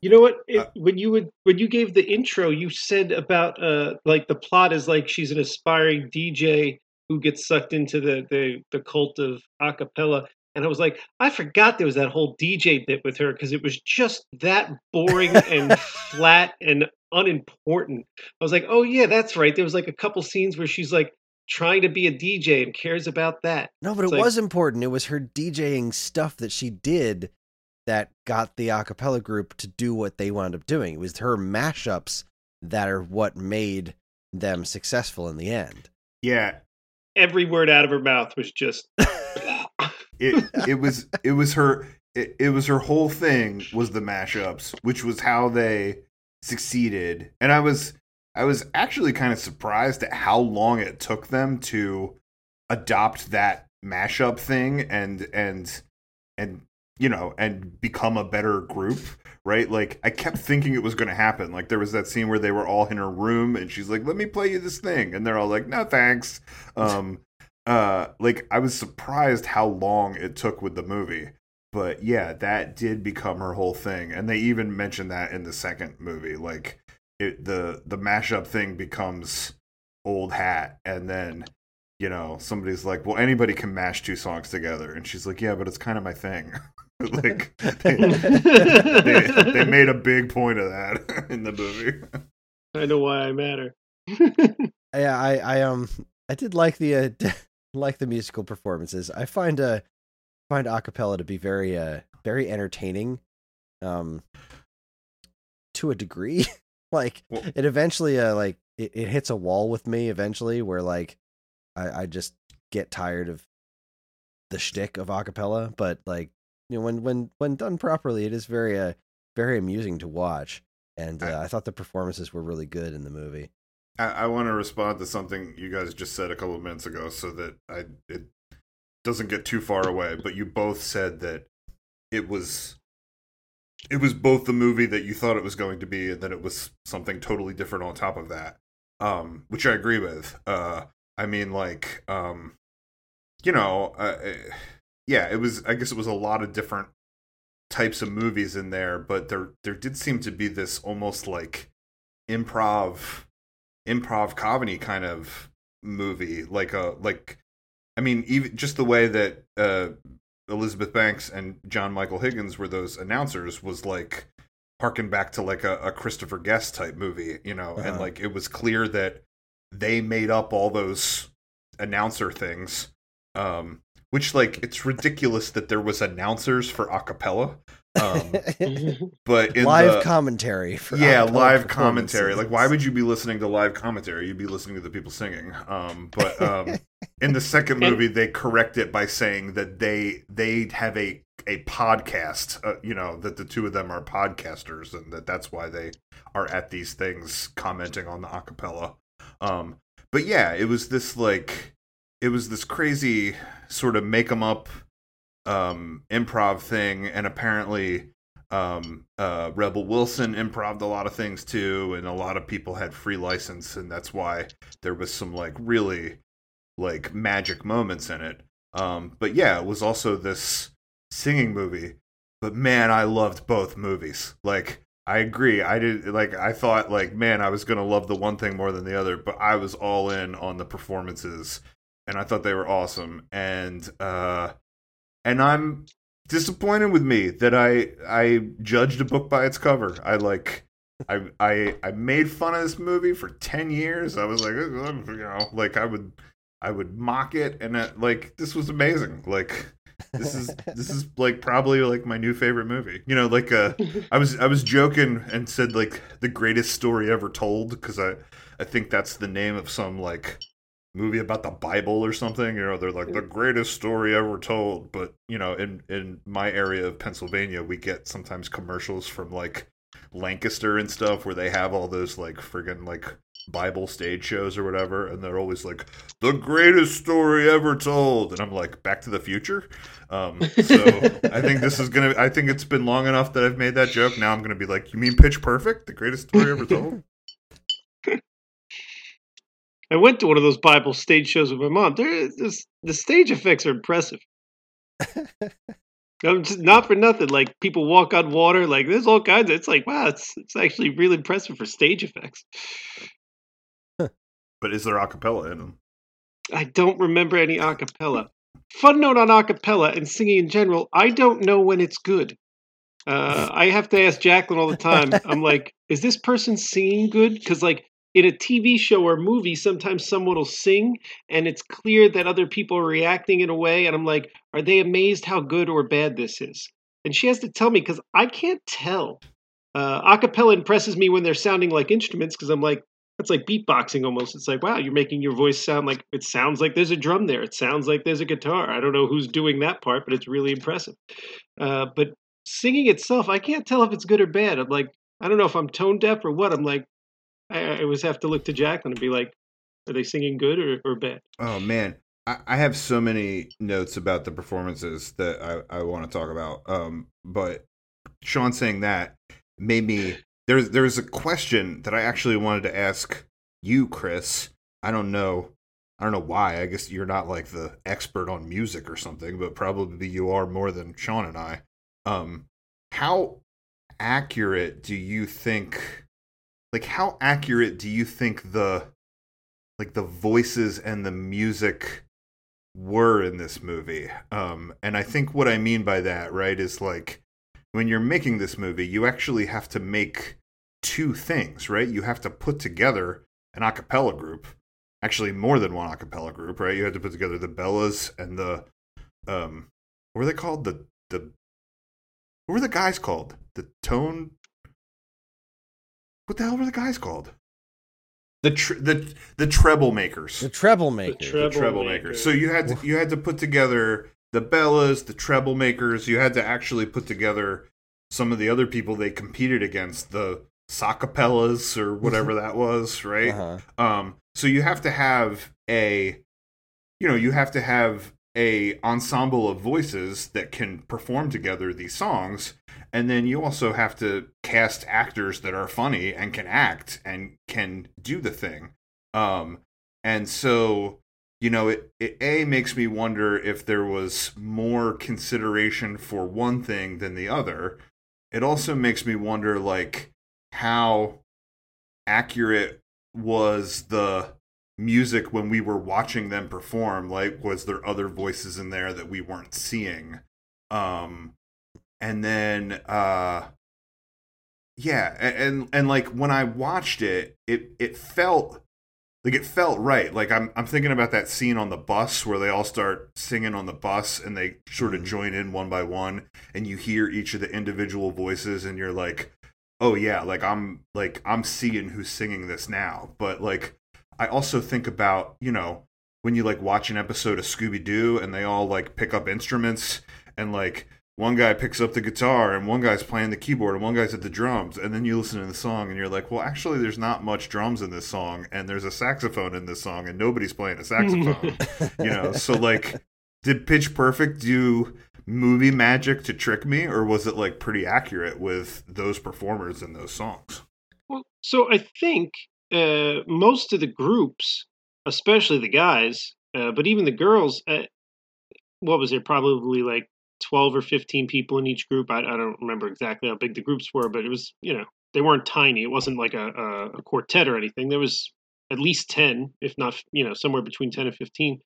You know what? It, Uh, when you would when you gave the intro, you said about uh like the plot is like she's an aspiring DJ who gets sucked into the the the cult of acapella, and I was like, I forgot there was that whole DJ bit with her because it was just that boring and flat and unimportant. I was like, oh yeah, that's right. There was like a couple scenes where she's like trying to be a DJ and cares about that. No, but it like- was important. It was her DJing stuff that she did that got the a cappella group to do what they wound up doing. It was her mashups that are what made them successful in the end. Yeah. every word out of her mouth was just. it it was it was her it, it was her whole thing was the mashups, which was how they succeeded. And I was I was actually kind of surprised at how long it took them to adopt that mashup thing and and and you know and become a better group right? Like i kept thinking it was going to happen. Like there was that scene where they were all in her room and she's like let me play you this thing. And they're all like no thanks. Um uh like i was surprised how long it took with the movie. But yeah that did become her whole thing. And they even mentioned that in the second movie. Like it the the mashup thing becomes old hat and then you know somebody's like well anybody can mash two songs together and she's like yeah but it's kind of my thing like they, they, they made a big point of that in the movie I know why I matter. yeah, I, I um, I did like the uh, like the musical performances. I find uh find acapella to be very uh very entertaining, um, to a degree. Like Well- it eventually uh like it, it hits a wall with me eventually where like I I just get tired of the shtick of acapella, but like you know when when when done properly, it is very uh very amusing to watch. And uh, I- I thought the performances were really good in the movie. I, I want to respond to something you guys just said a couple of minutes ago, so that I it doesn't get too far away. But you both said that it was it was both the movie that you thought it was going to be, and then it was something totally different on top of that. Um, which I agree with. Uh, I mean, like, um, you know, uh, eh, yeah, it was. I guess it was a lot of different types of movies in there, but there there did seem to be this almost like improv improv comedy kind of movie like a like i mean even just the way that uh elizabeth banks and john michael higgins were those announcers was like harken back to like a, a christopher guest type movie you know and Uh-huh. like it was clear that they made up all those announcer things um which like it's ridiculous that there was announcers for acapella um but in live the, commentary for yeah live commentary. Like why would you be listening to live commentary? You'd be listening to the people singing. Um but um in the second movie they correct it by saying that they they have a a podcast uh, you know that the two of them are podcasters and that that's why they are at these things commenting on the acapella um but yeah it was this like it was this crazy sort of make them up um improv thing and apparently um uh rebel wilson improved a lot of things too and a lot of people had free license and that's why there was some like really like magic moments in it. Um but yeah it was also this singing movie but man i loved both movies. Like i agree i did like i thought like man i was gonna love the one thing more than the other but i was all in on the performances and i thought they were awesome. And uh and i'm disappointed with me that I I judged a book by its cover. I like I I I made fun of this movie for ten years. I was like, "Uh, you know, like I would I would mock it, and uh like this was amazing. Like this is this is like probably like my new favorite movie. You know, like uh, I was I was joking and said like the greatest story ever told because I I think that's the name of some like movie about the Bible or something. You know, they're like the greatest story ever told. But you know, in in my area of Pennsylvania, we get sometimes commercials from like Lancaster and stuff where they have all those like friggin' like Bible stage shows or whatever, and they're always like the greatest story ever told, and I'm like Back to the Future. Um, so I think this is gonna. I think it's been long enough that I've made that joke. Now I'm gonna be like, you mean Pitch Perfect, the greatest story ever told? I went to one of those Bible stage shows with my mom. There, this, the stage effects are impressive. No, just not for nothing. Like people walk on water. Like there's all kinds. Of, it's like wow, it's it's actually really impressive for stage effects. But is there acapella in them? I don't remember any acapella. Fun note on acapella and singing in general. I don't know when it's good. Uh, I have to ask Jacqueline all the time. I'm like, is this person singing good? Because like in a TV show or movie, sometimes someone will sing, and it's clear that other people are reacting in a way, and I'm like, are they amazed how good or bad this is? And she has to tell me because I can't tell. Uh, acapella impresses me when they're sounding like instruments because I'm like, That's like beatboxing almost. It's like, wow, you're making your voice sound like it sounds like there's a drum there. It sounds like there's a guitar. I don't know who's doing that part, but it's really impressive. Uh, but singing itself, I can't tell if it's good or bad. I'm like, I don't know if I'm tone deaf or what. I'm like, I, I always have to look to Jacqueline and be like, are they singing good or, or bad? Oh man, I, I have so many notes about the performances that I, I want to talk about. Um, but Sean saying that made me there's there's a question that I actually wanted to ask you, Kris. I don't know. I don't know why. I guess you're not like the expert on music or something, but probably you are more than Sean and I. Um, how accurate do you think? Like, how accurate do you think the like the voices and the music were in this movie? Um, and I think what I mean by that, right, is like when you're making this movie, you actually have to make two things, right? You have to put together an a cappella group, actually more than one a cappella group, right? You had to put together the Bellas and the um what were they called? The the what were the guys called? The tone What the hell were the guys called? The tr- the the treble makers The treble maker. The treble- treble makers. So you had to you had to put together the Bellas, the treble makers. You had to actually put together some of the other people they competed against, the Sacapellas or whatever that was, right? uh-huh. Um, so you have to have a, you know, you have to have a ensemble of voices that can perform together these songs, and then you also have to cast actors that are funny and can act and can do the thing. Um, and so you know, it, it a makes me wonder if there was more consideration for one thing than the other. It also makes me wonder, like, how accurate was the music when we were watching them perform like was there other voices in there that we weren't seeing um and then uh yeah and and, like when i watched it it it felt like it felt right. Like i'm i'm thinking about that scene on the bus where they all start singing on the bus and they sort of join in one by one and you hear each of the individual voices and you're like oh yeah like i'm like i'm seeing who's singing this now. But like i also think about you know when you like watch an episode of scooby-doo and they all like pick up instruments and like one guy picks up the guitar and one guy's playing the keyboard and one guy's at the drums and then you listen to the song and you're like well actually there's not much drums in this song and there's a saxophone in this song and nobody's playing a saxophone you know so like did pitch perfect do movie magic to trick me or was it like pretty accurate with those performers and those songs Well, so I think uh, most of the groups, especially the guys, uh, but even the girls, uh, what was it? Probably like twelve or fifteen people in each group. I, I don't remember exactly how big the groups were, but it was you know they weren't tiny. It wasn't like a, a, a quartet or anything. There was at least ten, if not you know somewhere between ten and fifteen.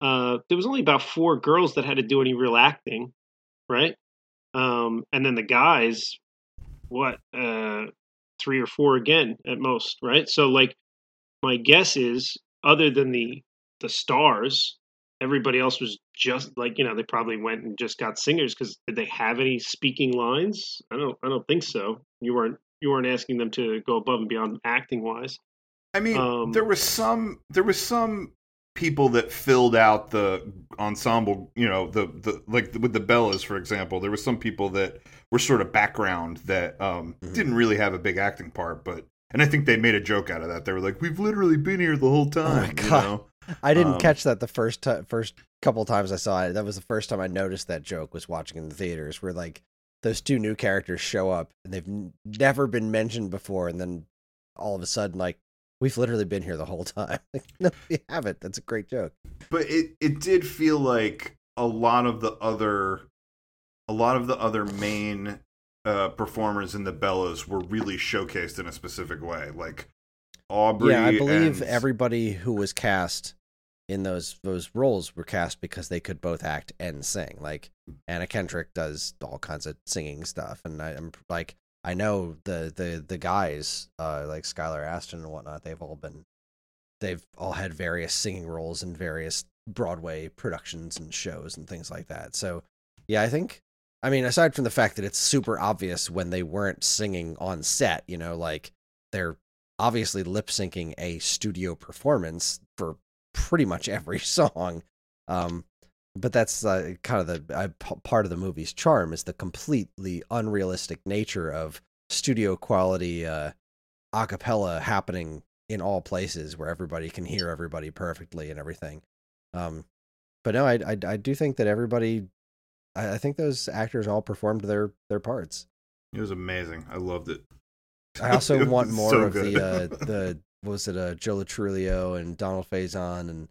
Uh, there was only about four girls that had to do any real acting, right? Um, and then the guys, what? Uh, three or four again at most, right? So like my guess is other than the the stars, everybody else was just like, you know, they probably went and just got singers cuz did they have any speaking lines? I don't I don't think so. You weren't you weren't asking them to go above and beyond acting wise. I mean, Um, there was some there was some people that filled out the ensemble, you know, the the like with the Bellas, for example. There was some people that were sort of background that um Mhm. didn't really have a big acting part, but and I think they made a joke out of that. They were like, "We've literally been here the whole time." you God. know? I didn't Um, catch that the first ti first couple times I saw it. That was the first time I noticed that joke was watching in the theaters, where like those two new characters show up and they've n- never been mentioned before, and then all of a sudden, like we've literally been here the whole time. Like, no, we haven't. That's a great joke. but it it did feel like a lot of the other a lot of the other main uh performers in the bellas were really showcased in a specific way like aubrey yeah, I believe and- everybody who was cast in those those roles were cast because they could both act and sing. Like Anna Kendrick does all kinds of singing stuff, and I, I'm like I know the the the guys uh, like Skylar Astin and whatnot. They've all been they've all had various singing roles in various Broadway productions and shows and things like that. So yeah, I think I mean aside from the fact that it's super obvious when they weren't singing on set, you know, like they're obviously lip syncing a studio performance for pretty much every song. Um, but that's uh, kind of the uh, p- part of the movie's charm is the completely unrealistic nature of studio quality uh, a cappella happening in all places where everybody can hear everybody perfectly and everything. Um, but no, I, I, I do think that everybody, I, I think those actors all performed their their parts. It was amazing. I loved it. I also want more so of good. the uh, the was it uh, Joe Lo Truglio and Donald Faison and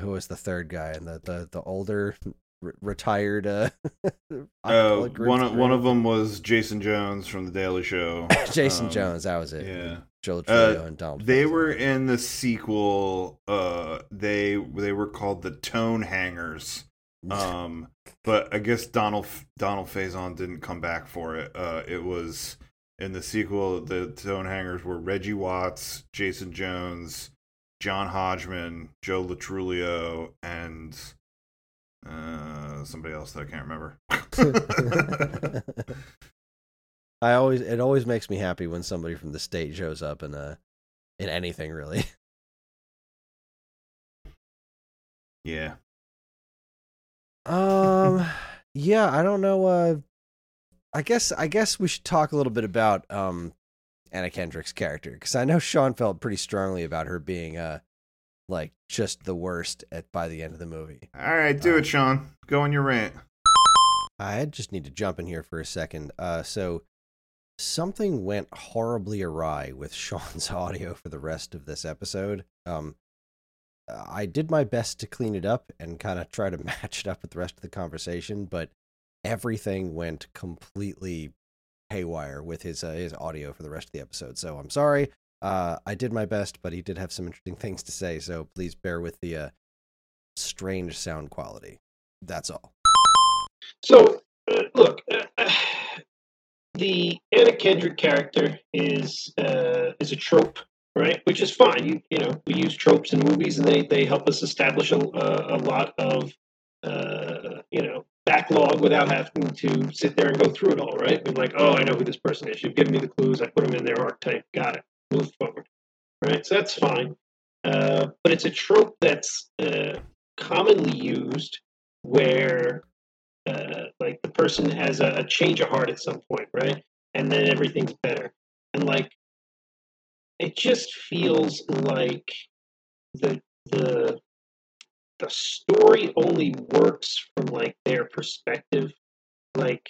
who was the third guy and the the the older re- retired uh, Uh, one of, one of them was Jason Jones from The Daily Show. Jason Um, Jones that was it Yeah, Joe Lo Truglio Uh, and Donald they Faison. were in the sequel. Uh, they they were called the Tone Hangers. Um, but I guess Donald Donald Faison didn't come back for it. Uh, it was in the sequel. The Tone Hangers were Reggie Watts, Jason Jones, John Hodgman, Joe Lo Truglio, and uh, somebody else that I can't remember. I always it always makes me happy when somebody from the state shows up in uh in anything really. yeah. Um yeah, I don't know uh I guess I guess we should talk a little bit about um Anna Kendrick's character cuz I know Sean felt pretty strongly about her being uh like just the worst at by the end of the movie. All right, do Uh, it, Sean. Go on your rant. I just need to jump in here for a second. Uh, so something went horribly awry with Sean's audio for the rest of this episode. Um, I did my best to clean it up and kind of try to match it up with the rest of the conversation, but everything went completely haywire with his uh, his audio for the rest of the episode. So I'm sorry. Uh, I did my best, but he did have some interesting things to say. So please bear with the uh, strange sound quality. That's all. So, uh, look, uh, the Anna Kendrick character is uh, is a trope, right? Which is fine. You you know we use tropes in movies, and they they help us establish a a, lot of you know backlog without having to sit there and go through it all, right? We're like, oh, I know who this person is. You've given me the clues. I put them in their archetype. Got it. Move forward, right? So that's fine. Uh, but it's a trope that's uh, commonly used where uh, like the person has a, a change of heart at some point, right? And then everything's better. And like, it just feels like the the the story only works from like their perspective. Like,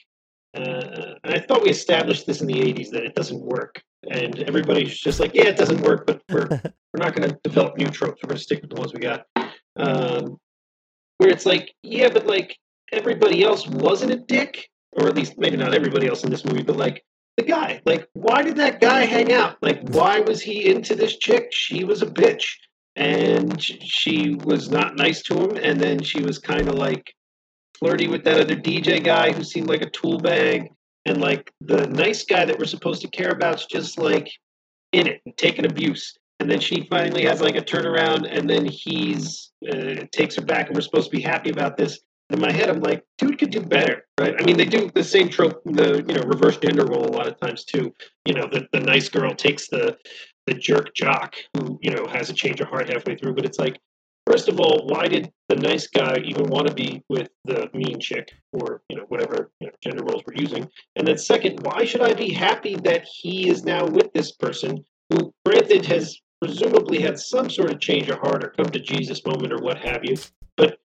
uh, and I thought we established this in the '80s that it doesn't work, and everybody's just like, yeah, it doesn't work, but we're we're not going to develop new tropes. We're going to stick with the ones we got. Um, where it's like, yeah, but like everybody else wasn't a dick, or at least maybe not everybody else in this movie, but like the guy. Like, why did that guy hang out? Like, why was he into this chick? She was a bitch, and she was not nice to him, and then she was kind of like flirty with that other DJ guy who seemed like a tool bag, and like the nice guy that we're supposed to care about's just like in it taking abuse. And then she finally has like a turnaround, and then he's uh, takes her back, and we're supposed to be happy about this in my head, I'm like, dude could do better, right? I mean, they do the same trope, the you know reverse gender role a lot of times too. You know, the the nice girl takes the the jerk jock who you know has a change of heart halfway through. But it's like, first of all, why did the nice guy even want to be with the mean chick or you know whatever you know, gender roles we're using? And then second, why should I be happy that he is now with this person who, granted, has presumably had some sort of change of heart or come to Jesus moment or what have you, but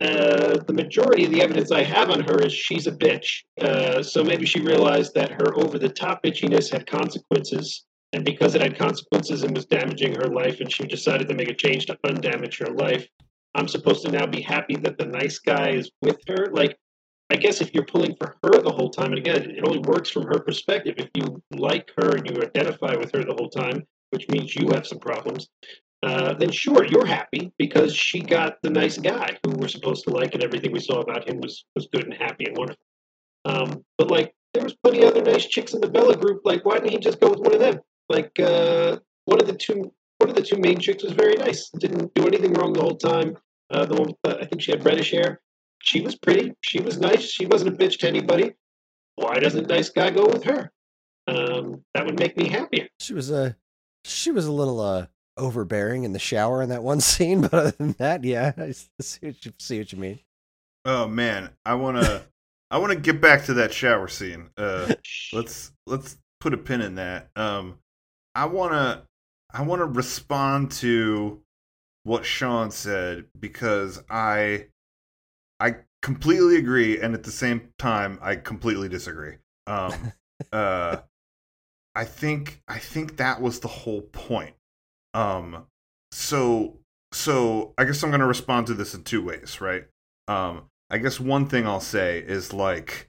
uh, the majority of the evidence I have on her is she's a bitch. Uh, so maybe she realized that her over the top bitchiness had consequences. And because it had consequences and was damaging her life, and she decided to make a change to undamage her life, I'm supposed to now be happy that the nice guy is with her. Like, I guess if you're pulling for her the whole time, and again, it only works from her perspective. If you like her and you identify with her the whole time, which means you have some problems, uh, then sure, you're happy because she got the nice guy who we're supposed to like, and everything we saw about him was was good and happy and wonderful. Um, but like, there was plenty of other nice chicks in the Bella group. Like, why didn't he just go with one of them? Like, uh, one of the two, one of the two main chicks was very nice. Didn't do anything wrong the whole time. Uh, the one, with the, I think she had reddish hair. She was pretty. She was nice. She wasn't a bitch to anybody. Why doesn't nice guy go with her? Um, that would make me happier. She was a She was a little uh overbearing in the shower in that one scene, but other than that, yeah, I see what you, see what you mean. Oh man, I wanna I wanna get back to that shower scene. Uh, let's let's put a pin in that. Um, I wanna I wanna respond to what Sean said because I I completely agree, and at the same time, I completely disagree. Um, uh, I think I think that was the whole point. Um, so so I guess I'm gonna respond to this in two ways, right? Um, I guess one thing I'll say is like,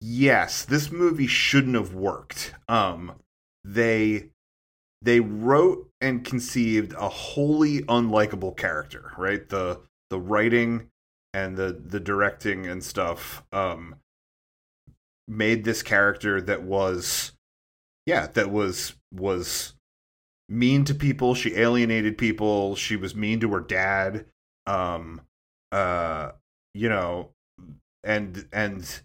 yes, this movie shouldn't have worked. Um, they they wrote and conceived a wholly unlikable character, right? The the writing and the the directing and stuff um made this character that was yeah, that was was mean to people, she alienated people, she was mean to her dad. Um uh you know and and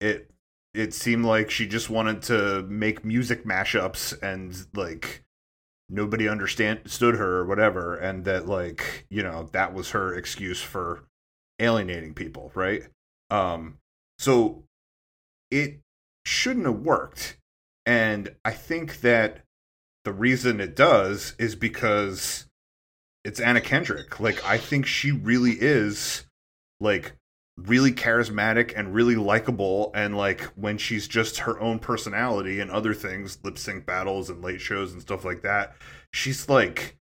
it it seemed like she just wanted to make music mashups and like nobody understood her or whatever and that like you know that was her excuse for alienating people right? Um so it shouldn't have worked and i think that the reason it does is because it's anna kendrick. Like i think she really is like really charismatic and really likable and like when she's just her own personality and other things lip sync battles and late shows and stuff like that she's like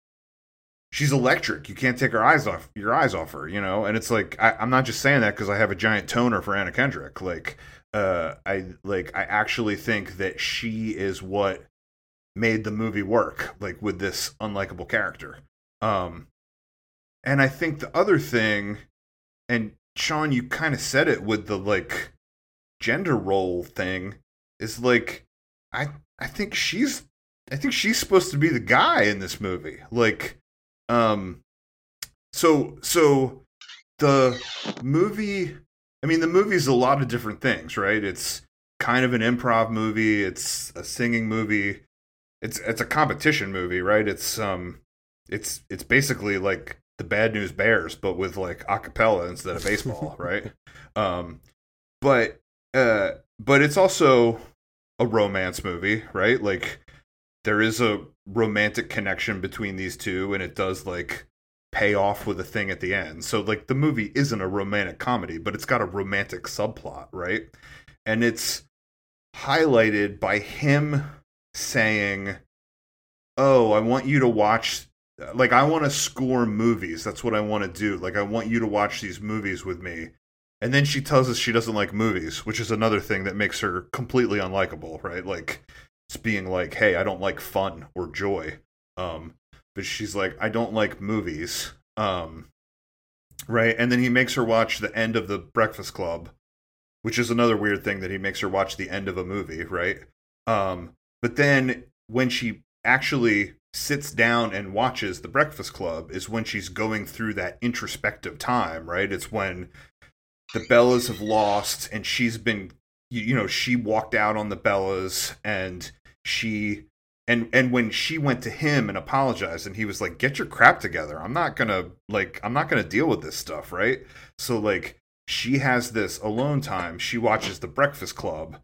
she's electric. You can't take her eyes off your eyes off her you know? And it's like I, i'm not just saying that because i have a giant toner for anna kendrick. Like uh i like i actually think that she is what made the movie work like with this unlikable character. Um and i think the other thing and Sean, you kind of said it with the like gender role thing. Is like, I I think she's I think she's supposed to be the guy in this movie. Like, um, so so the movie. I mean, the movie's a lot of different things, right? It's kind of an improv movie. It's a singing movie. It's it's a competition movie, right? It's um, it's it's basically like the Bad News Bears, but with like acapella instead of baseball, right? Um, but uh, but it's also a romance movie, right? Like there is a romantic connection between these two, and it does like pay off with a thing at the end. So like the movie isn't a romantic comedy, but it's got a romantic subplot, right? And it's highlighted by him saying, "Oh, I want you to watch like I want to score movies. That's what I want to do. Like I want you to watch these movies with me. And then she tells us she doesn't like movies, which is another thing that makes her completely unlikable, right? Like it's being like, "Hey, I don't like fun or joy." Um but she's like, "I don't like movies." Um right? And then he makes her watch the end of the Breakfast Club, which is another weird thing that he makes her watch the end of a movie, right? Um but then when she actually sits down and watches The Breakfast Club is when she's going through that introspective time, right? It's when the Bellas have lost and she's been you know, she walked out on the Bellas and she and and when she went to him and apologized and he was like get your crap together. I'm not going to like I'm not going to deal with this stuff, right? So like she has this alone time. She watches The Breakfast Club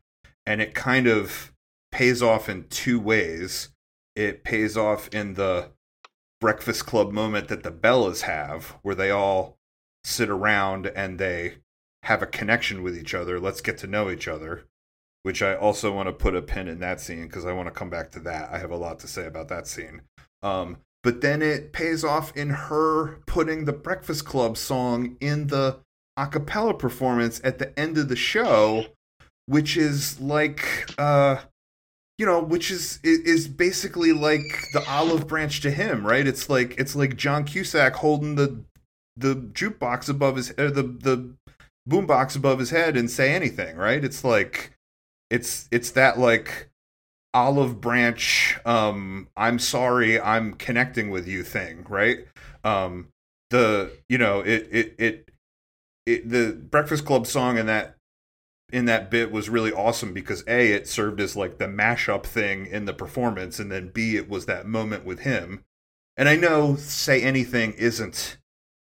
and it kind of pays off in two ways it pays off in the breakfast club moment that the Bellas have, where they all sit around and they have a connection with each other. Let's get to know each other. Which I also want to put a pin in that scene because I want to come back to that. I have a lot to say about that scene. Um, but then it pays off in her putting the Breakfast Club song in the a cappella performance at the end of the show, which is like uh you know, which is is basically like the olive branch to him, right? It's like it's like John Cusack holding the the jukebox above his or the the boombox above his head and say anything, right? It's like it's it's that like olive branch um I'm sorry, I'm connecting with you thing, right? Um the you know, it it it, it the Breakfast Club song and that in that bit was really awesome because a it served as like the mashup thing in the performance, and then b it was that moment with him. And I know Say Anything isn't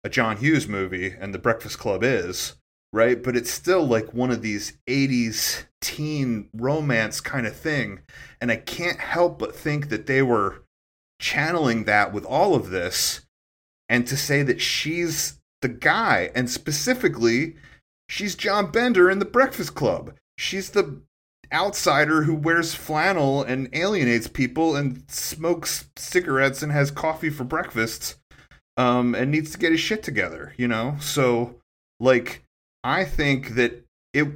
a John Hughes movie, and The Breakfast Club is right, but it's still like one of these '80s teen romance kind of thing, and I can't help but think that they were channeling that with all of this and to say that she's the guy and specifically she's John Bender in the Breakfast Club. She's the outsider who wears flannel and alienates people and smokes cigarettes and has coffee for breakfast um and needs to get his shit together, you know? So like I think that it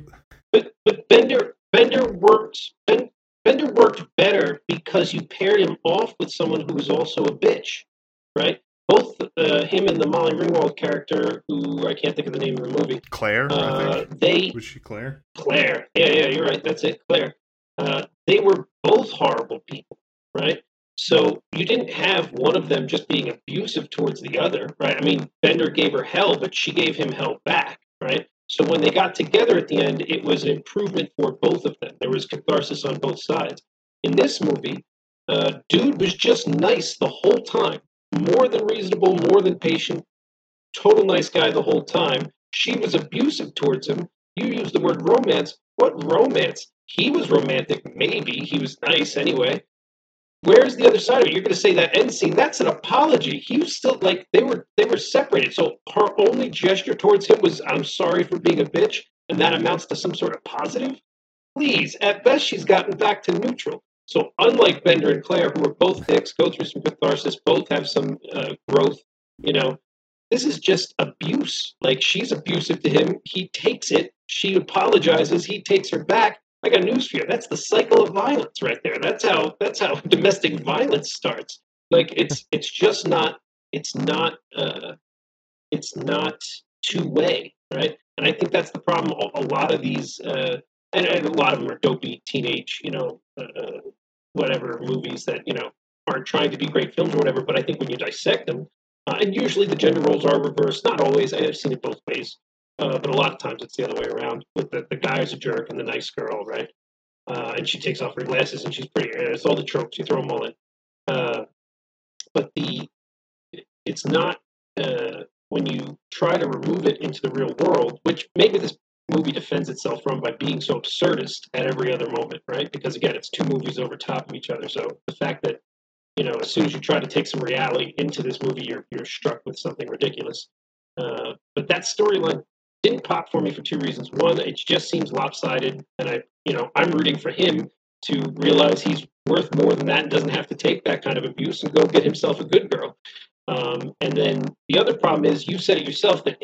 But but Bender Bender worked ben, Bender worked better because you paired him off with someone who was also a bitch, right? Both uh, him and the Molly Ringwald character, who I can't think of the name of the movie, Claire, I uh, think. they Was she Claire? Claire, yeah, yeah, you're right, that's it, Claire. Uh, they were both horrible people, right? So you didn't have one of them just being abusive towards the other, right? I mean, Bender gave her hell, but she gave him hell back, right? So when they got together at the end, it was an improvement for both of them. There was catharsis on both sides. In this movie, uh, dude was just nice the whole time, more than reasonable, more than patient, total nice guy the whole time. She was abusive towards him. You used the word romance. What romance? He was romantic, maybe. He was nice anyway. Where's the other side of it? You're going to say that end scene. That's an apology. He was still like they were. They were separated. So her only gesture towards him was, "I'm sorry for being a bitch," and that amounts to some sort of positive. Please, at best, she's gotten back to neutral. So unlike Bender and Claire, who are both dicks, go through some catharsis, both have some uh, growth. You know, this is just abuse. Like she's abusive to him. He takes it. She apologizes. He takes her back. I got news for you. That's the cycle of violence right there. That's how that's how domestic violence starts. Like it's it's just not it's not uh, it's not two way, right? And I think that's the problem. A, lot of these uh, and, and a lot of them are dopey teenage, you know, uh, whatever movies that you know aren't trying to be great films or whatever. But I think when you dissect them, uh, and usually the gender roles are reversed. Not always. I have seen it both ways. Uh, but a lot of times it's the other way around. With the, the guy is a jerk and the nice girl, right? Uh, and she takes off her glasses and she's pretty. It's all the tropes. You throw them all in. Uh, but the it's not uh, when you try to remove it into the real world, which maybe this movie defends itself from by being so absurdist at every other moment, right? Because again, it's two movies over top of each other. So the fact that you know, as soon as you try to take some reality into this movie, you're you're struck with something ridiculous. Uh, but that storyline didn't pop for me for two reasons. One, it just seems lopsided, and I, you know, I'm rooting for him to realize he's worth more than that and doesn't have to take that kind of abuse and go get himself a good girl. Um, and then the other problem is you said it yourself that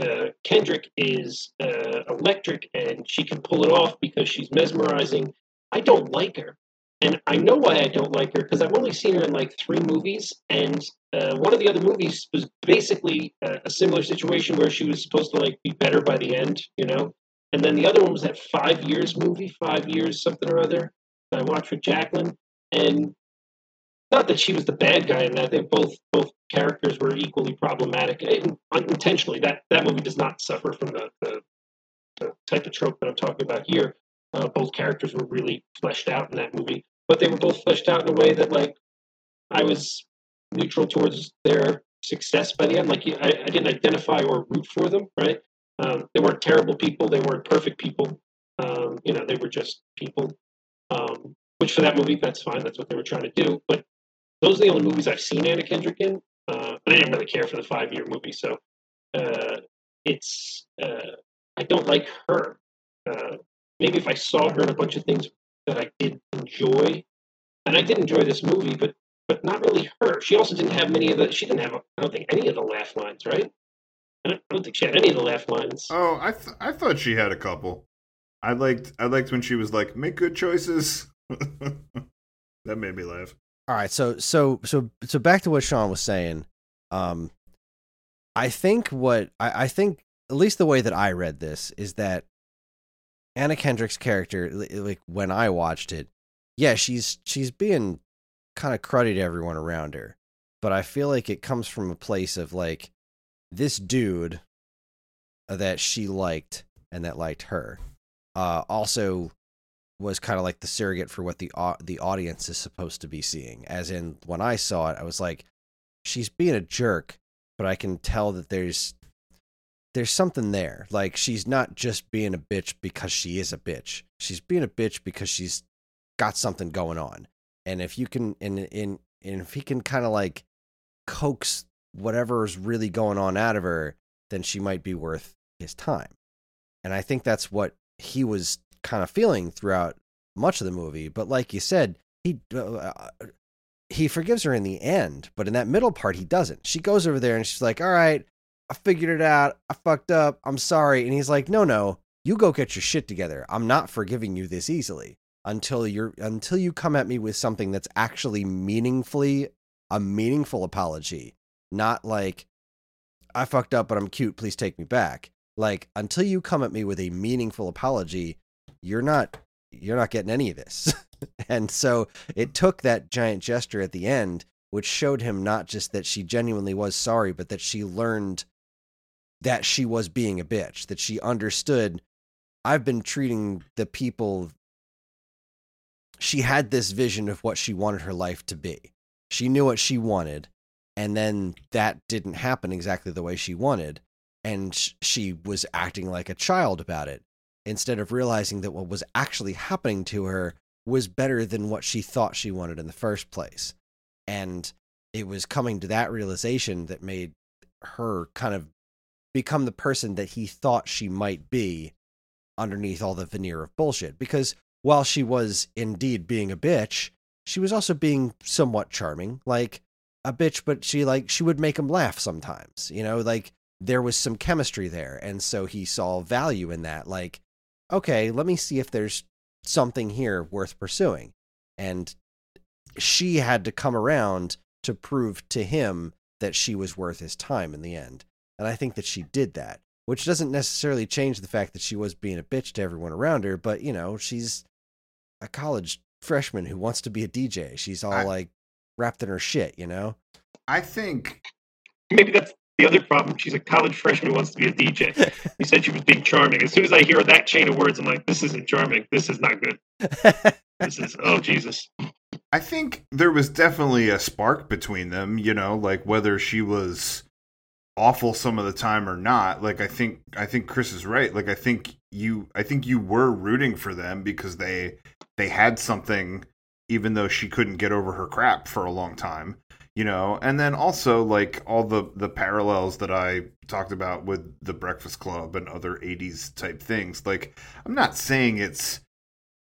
uh, Kendrick is uh, electric and she can pull it off because she's mesmerizing. I don't like her. And I know why I don't like her because I've only seen her in like three movies, and uh, one of the other movies was basically a, a similar situation where she was supposed to like be better by the end, you know. And then the other one was that five years movie, five years something or other. That I watched with Jacqueline, and not that she was the bad guy in that. They both both characters were equally problematic and unintentionally. That that movie does not suffer from the, the, the type of trope that I'm talking about here. Uh, both characters were really fleshed out in that movie but they were both fleshed out in a way that like I was neutral towards their success by the end. Like I, I didn't identify or root for them, right? Um, they weren't terrible people. They weren't perfect people. Um, you know, they were just people. Um, which for that movie, that's fine. That's what they were trying to do. But those are the only movies I've seen Anna Kendrick in. Uh, but I didn't really care for the five year movie, so uh, it's uh, I don't like her. Uh, maybe if I saw her in a bunch of things that I did enjoy, and I did enjoy this movie, but but not really her. She also didn't have many of the. She didn't have. I don't think any of the laugh lines, right? I don't, I don't think she had any of the laugh lines. Oh, I th- I thought she had a couple. I liked I liked when she was like, "Make good choices." that made me laugh. All right, so so so so back to what Sean was saying. Um, I think what I, I think at least the way that I read this is that Anna Kendrick's character, like when I watched it, yeah, she's she's being kind of cruddy to everyone around her, but I feel like it comes from a place of like this dude that she liked and that liked her. uh, also was kind of like the surrogate for what the au- the audience is supposed to be seeing. As in, when I saw it, I was like, she's being a jerk, but I can tell that there's there's something there. Like she's not just being a bitch because she is a bitch. She's being a bitch because she's got something going on. And if you can, and and, and if he can kind of like coax whatever's really going on out of her, then she might be worth his time. And I think that's what he was kind of feeling throughout much of the movie. But like you said, he uh, he forgives her in the end, but in that middle part, he doesn't. She goes over there and she's like, "All right, I figured it out. I fucked up. I'm sorry." And he's like, "No, no, you go get your shit together. I'm not forgiving you this easily until you're until you come at me with something that's actually meaningfully a meaningful apology, not like I fucked up, but I'm cute. Please take me back." Like until you come at me with a meaningful apology, you're not you're not getting any of this. and so it hmm. took that giant gesture at the end, which showed him not just that she genuinely was sorry, but that she learned that she was being a bitch, that she understood I've been treating the people. She had this vision of what she wanted her life to be. She knew what she wanted, and then that didn't happen exactly the way she wanted. And she was acting like a child about it instead of realizing that what was actually happening to her was better than what she thought she wanted in the first place. And it was coming to that realization that made her kind of become the person that he thought she might be underneath all the veneer of bullshit. Because while she was indeed being a bitch, she was also being somewhat charming. Like a bitch, but she like she would make him laugh sometimes. You know, like there was some chemistry there. And so he saw value in that. Like okay, let me see if there's something here worth pursuing. And she had to come around to prove to him that she was worth his time in the end. And I think that she did that, which doesn't necessarily change the fact that she was being a bitch to everyone around her, but you know, she's a college freshman who wants to be a DJ. She's all I, like wrapped in her shit, you know? I think maybe that's the other problem, she's a college freshman who wants to be a DJ. You said she was being charming. As soon as I hear that chain of words, I'm like, this isn't charming. This is not good. this is, oh, Jesus. I think there was definitely a spark between them, you know, like whether she was awful some of the time or not. Like I think I think Kris is right. Like I think you I think you were rooting for them because they they had something even though she couldn't get over her crap for a long time you know and then also like all the the parallels that i talked about with the breakfast club and other 80s type things. Like i'm not saying it's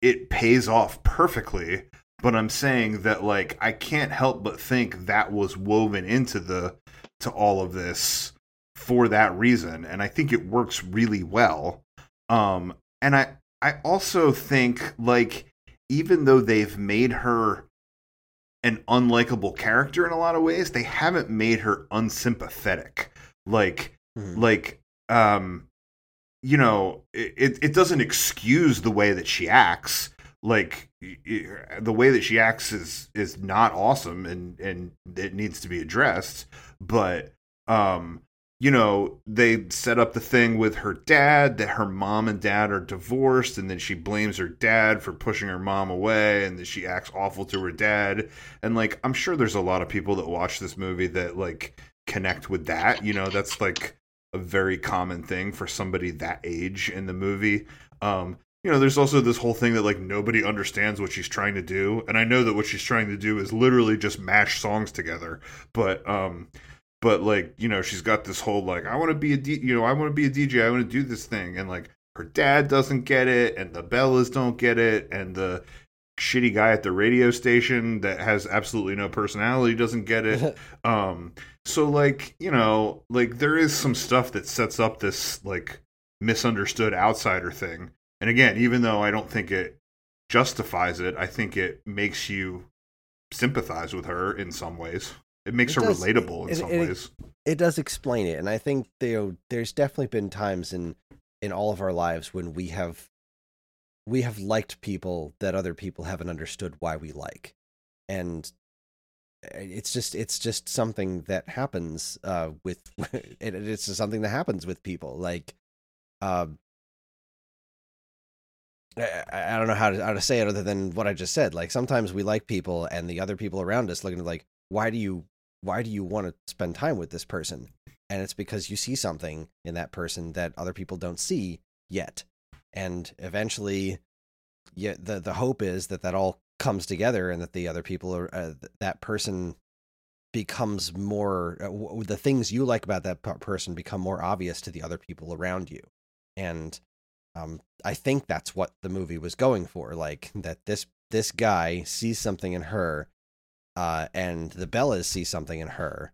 it pays off perfectly but i'm saying that like i can't help but think that was woven into the to all of this for that reason and i think it works really well. Um and i i also think like even though they've made her an unlikable character in a lot of ways. They haven't made her unsympathetic. Like mm-hmm. like um you know, it it doesn't excuse the way that she acts. Like it, the way that she acts is is not awesome and and it needs to be addressed, but um you know, they set up the thing with her dad that her mom and dad are divorced, and then she blames her dad for pushing her mom away, and then she acts awful to her dad. And like, I'm sure there's a lot of people that watch this movie that like connect with that. You know, that's like a very common thing for somebody that age in the movie. Um, you know, there's also this whole thing that like nobody understands what she's trying to do, and I know that what she's trying to do is literally just mash songs together. But um, but like you know she's got this whole like i want to be a D, you know i want to be a dj i want to do this thing and like her dad doesn't get it and the bellas don't get it and the shitty guy at the radio station that has absolutely no personality doesn't get it. Um so like you know like there is some stuff that sets up this like misunderstood outsider thing and again even though i don't think it justifies it i think it makes you sympathize with her in some ways it makes it her does, relatable in it, some it, ways. It does explain it, and I think you know, there's definitely been times in in all of our lives when we have we have liked people that other people haven't understood why we like, and eh, it's just it's just something that happens uh, with it, it's just something that happens with people like. Uh, I, I don't know how to how to say it other than what I just said. Like sometimes we like people, and the other people around us looking at like, why do you why do you want to spend time with this person? And it's because you see something in that person that other people don't see yet, and eventually, yeah, the the hope is that that all comes together, and that the other people are uh, that person becomes more uh, w- the things you like about that p- person become more obvious to the other people around you and um, i think that's what the movie was going for like that this this guy sees something in her uh, and the bellas see something in her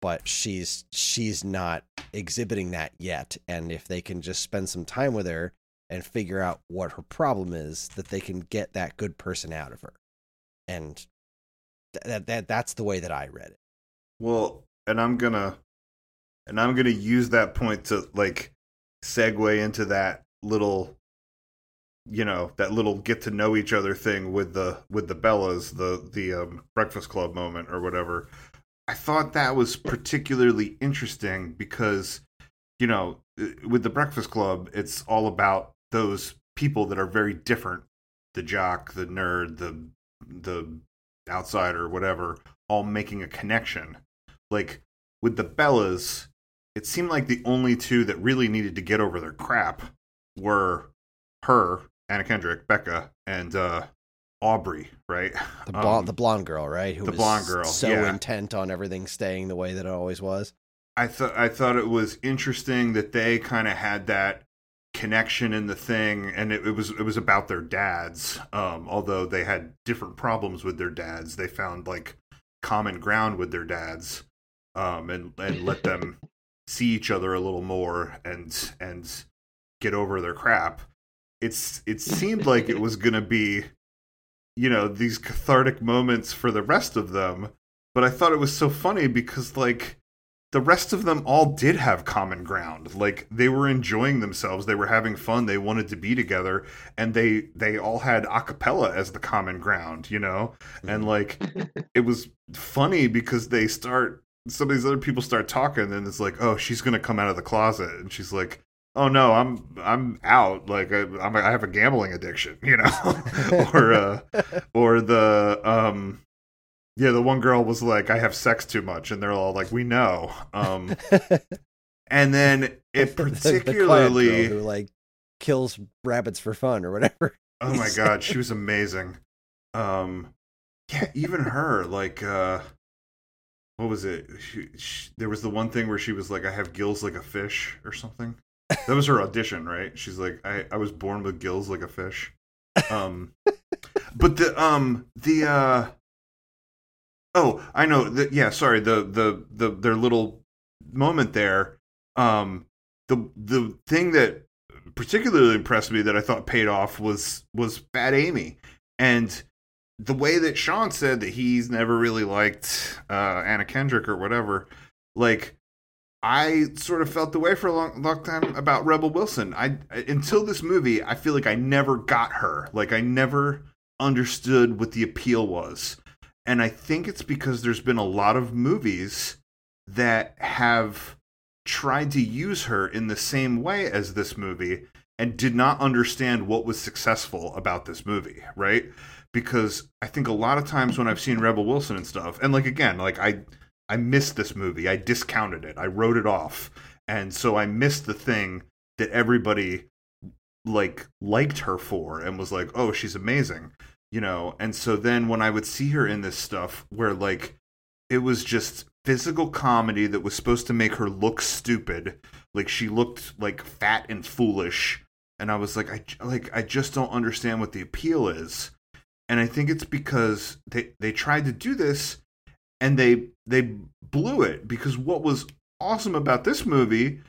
but she's she's not exhibiting that yet and if they can just spend some time with her and figure out what her problem is that they can get that good person out of her and that that that's the way that I read it. Well, and I'm gonna and I'm gonna use that point to like segue into that little you know that little get to know each other thing with the with the bellas the the um, breakfast club moment or whatever i thought that was particularly interesting because you know uh, with the breakfast club it's all about those people that are very different the jock the nerd the the outsider, whatever, all making a connection. Like with the Bellas, it seemed like the only two that really needed to get over their crap were her, Anna Kendrick, Beca, and uh, Aubrey, right? The blonde, um, the blonde girl, right? Who the blonde girl, so yeah. intent on everything staying the way that it always was. I thought I thought it was interesting that they kind of had that connection in the thing and it, it, was it was about their dads um although they had different problems with their dads they found like common ground with their dads um and and let them see each other a little more and and get over their crap it's it seemed like it was going to be you know these cathartic moments for the rest of them but i thought it was so funny because like the rest of them all did have common ground. Like they were enjoying themselves they were having fun they wanted to be together and they they all had acapella as the common ground you know? And mm-hmm. like it was funny because they start some of these other people start talking and it's like oh she's gonna come out of the closet. And she's like oh no i'm i'm out like I, I'm, I have a gambling addiction you know or uh or the um yeah, the one girl was like, "I have sex too much," and they're all like, "We know." Um, and then it particularly the, the who like kills rabbits for fun or whatever. Oh my god, she was amazing. Um, yeah, even her like uh, what was it? She, she, there was the one thing where she was like, "I have gills like a fish" or something. That was her audition, right? She's like, "I I was born with gills like a fish." Um, but the um the uh Oh, I know. The, yeah, sorry. The, the the their little moment there. Um, the the thing that particularly impressed me that I thought paid off was was Fat Amy, and the way that Sean said that he's never really liked uh, Anna Kendrick or whatever. Like, I sort of felt the way for a long, long time about Rebel Wilson. I until this movie, I feel like I never got her. Like, I never understood what the appeal was and I think it's because there's been a lot of movies that have tried to use her in the same way as this movie and did not understand what was successful about this movie, right? Because I think a lot of times when I've seen Rebel Wilson and stuff, and like again, like I I missed this movie. I discounted it. I wrote it off. And so I missed the thing that everybody like liked her for and was like, "Oh, she's amazing." you know and so then when i would see her in this stuff where like it was just physical comedy that was supposed to make her look stupid like she looked like fat and foolish and i was like i like i just don't understand what the appeal is and i think it's because they they tried to do this and they they blew it because what was awesome about this movie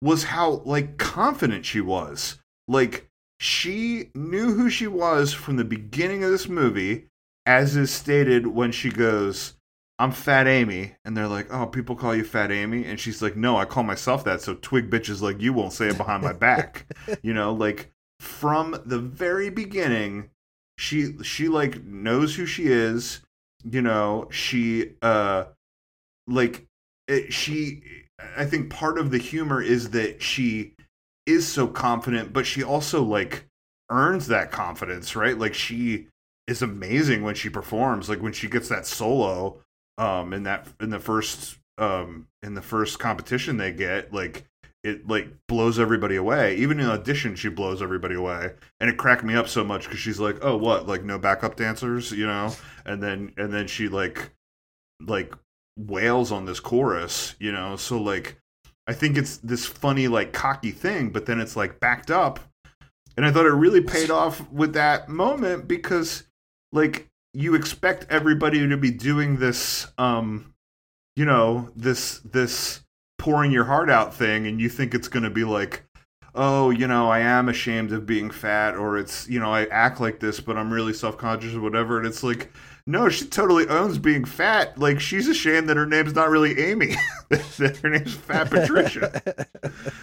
was how like confident she was like she knew who she was from the beginning of this movie, as is stated when she goes, I'm Fat Amy. And they're like, Oh, people call you Fat Amy? And she's like, No, I call myself that. So twig bitches like you won't say it behind my back. you know, like from the very beginning, she she like knows who she is. You know, she uh like it, she I think part of the humor is that she is so confident, but she also like earns that confidence, right? Like she is amazing when she performs. Like when she gets that solo um in that in the first um in the first competition they get, like it like blows everybody away. Even in audition, she blows everybody away, and it cracked me up so much because she's like, "Oh, what? Like no backup dancers, you know?" And then and then she like like wails on this chorus, you know. So like, I think it's this funny like cocky thing, but then it's like backed up, and I thought it really paid off with that moment because like you expect everybody to be doing this, um, you know, this this pouring your heart out thing and you think it's going to be like oh you know i am ashamed of being fat or it's you know i act like this but i'm really self-conscious or whatever and it's like no she totally owns being fat like she's ashamed that her name's not really amy that her name's fat patricia that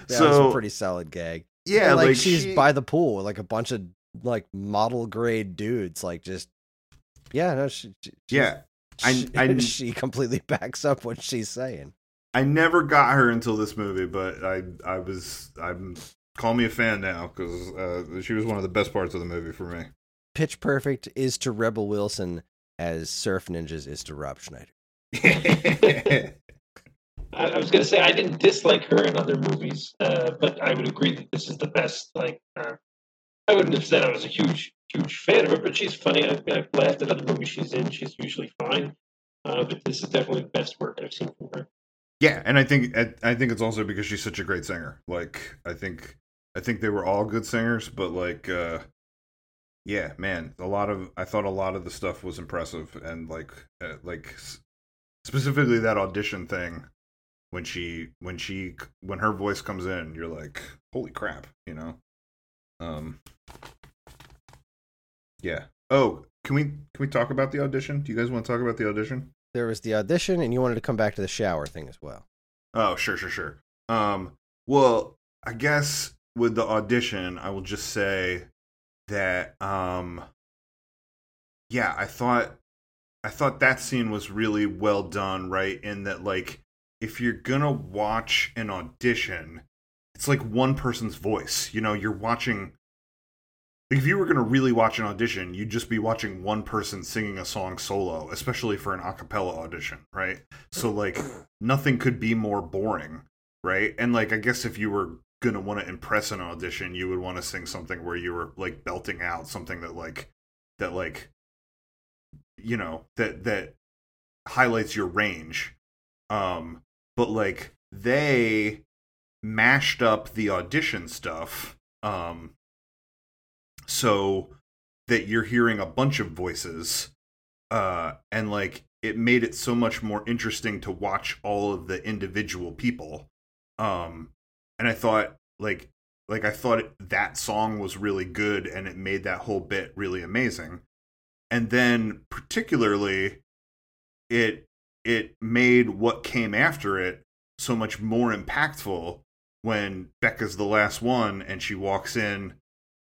So- was a pretty solid gag. yeah And, like, like, she's she- by the pool, with like a bunch of like model grade dudes, like just yeah, no, she, she she's- yeah I- she, I- she completely backs up what she's saying. i never got her until this movie but i i was i'm call me a fan now because uh, she was one of the best parts of the movie for me Pitch Perfect is to Rebel Wilson as Surf Ninjas is to Rob Schneider. I, I was gonna say I didn't dislike her in other movies, uh, but I would agree that this is the best. Like, uh, I wouldn't have said I was a huge, huge fan of her, but she's funny. I've, I've laughed at other movies she's in. She's usually fine, uh, but this is definitely the best work I've seen from her. Yeah, and I think I, I think it's also because she's such a great singer. Like I think I think they were all good singers, but like uh yeah, man, a lot of I thought a lot of the stuff was impressive and like uh, like specifically that audition thing when she when she when her voice comes in, you're like, "Holy crap," you know? Um Yeah. Oh, can we can we talk about the audition? Do you guys want to talk about the audition? There was the audition, and you wanted to come back to the shower thing as well. Oh, sure, sure, sure. Um, well, I guess with the audition, I will just say that um yeah, I thought I thought that scene was really well done, right? In that like if you're going to watch an audition, it's like one person's voice. You know, you're watching like if you were going to really watch an audition, you'd just be watching one person singing a song solo, especially for an a cappella audition, right? So like nothing could be more boring, right? And like I guess if you were gonna want to impress an audition, you would want to sing something where you were like belting out something that like that like you know that that highlights your range. Um, but like they mashed up the audition stuff, um, so that you're hearing a bunch of voices uh and like it made it so much more interesting to watch all of the individual people um and i thought like like i thought that song was really good and it made that whole bit really amazing and then particularly it it made what came after it so much more impactful when beca's the last one and she walks in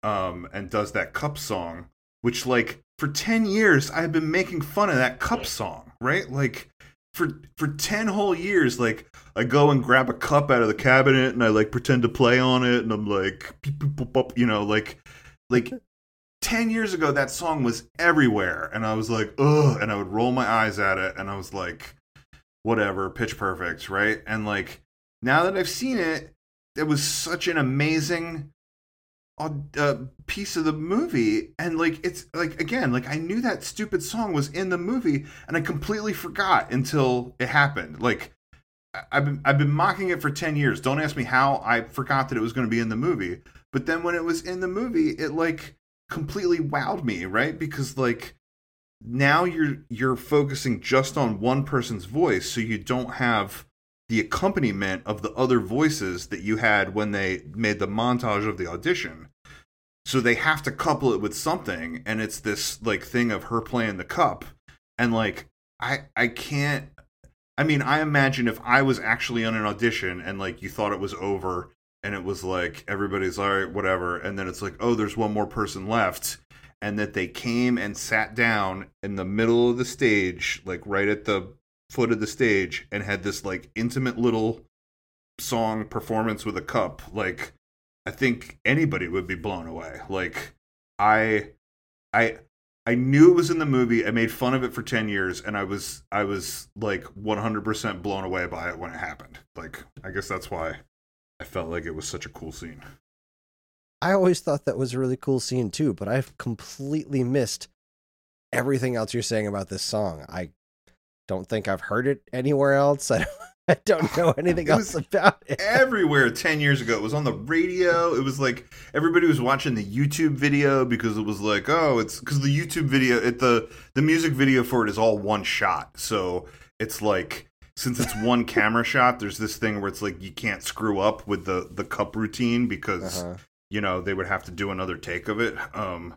um and does that cup song which like for 10 years I've been making fun of that cup song, right? Like for for 10 whole years like I go and grab a cup out of the cabinet and I like pretend to play on it and I'm like you know, like like 10 years ago that song was everywhere and I was like, "Ugh," and I would roll my eyes at it and I was like whatever, pitch perfect, right? And like now that I've seen it, it was such an amazing uh, piece of the movie and like it's like again like i knew that stupid song was in the movie and i completely forgot until it happened. Like i've been i've been mocking it for 10 years. Don't ask me how i forgot that it was going to be in the movie. But then when it was in the movie it like completely wowed me right? Because like now you're you're focusing just on one person's voice so you don't have the accompaniment of the other voices that you had when they made the montage of the audition. So they have to couple it with something, and it's this like thing of her playing the cup, and like I I can't. I mean, I imagine if I was actually on an audition and like you thought it was over, and it was like everybody's all right, whatever, and then it's like oh, there's one more person left, and that they came and sat down in the middle of the stage, like right at the foot of the stage and had this like intimate little song performance with a cup like i think anybody would be blown away like I I I knew it was in the movie. I made fun of it for 10 years and I was I was like 100% blown away by it when it happened. Like I guess that's why I felt like it was such a cool scene. I always thought that was a really cool scene too, but I've completely missed everything else you're saying about this song. I don't think I've heard it anywhere else. I don't, I don't know anything else about it. Everywhere 10 years ago. It was on the radio. It was like everybody was watching the YouTube video because it was like, oh, it's cuz the YouTube video it the the music video for it is all one shot. So it's like since it's one camera shot, there's this thing where it's like you can't screw up with the the cup routine because Uh-huh. you know they would have to do another take of it um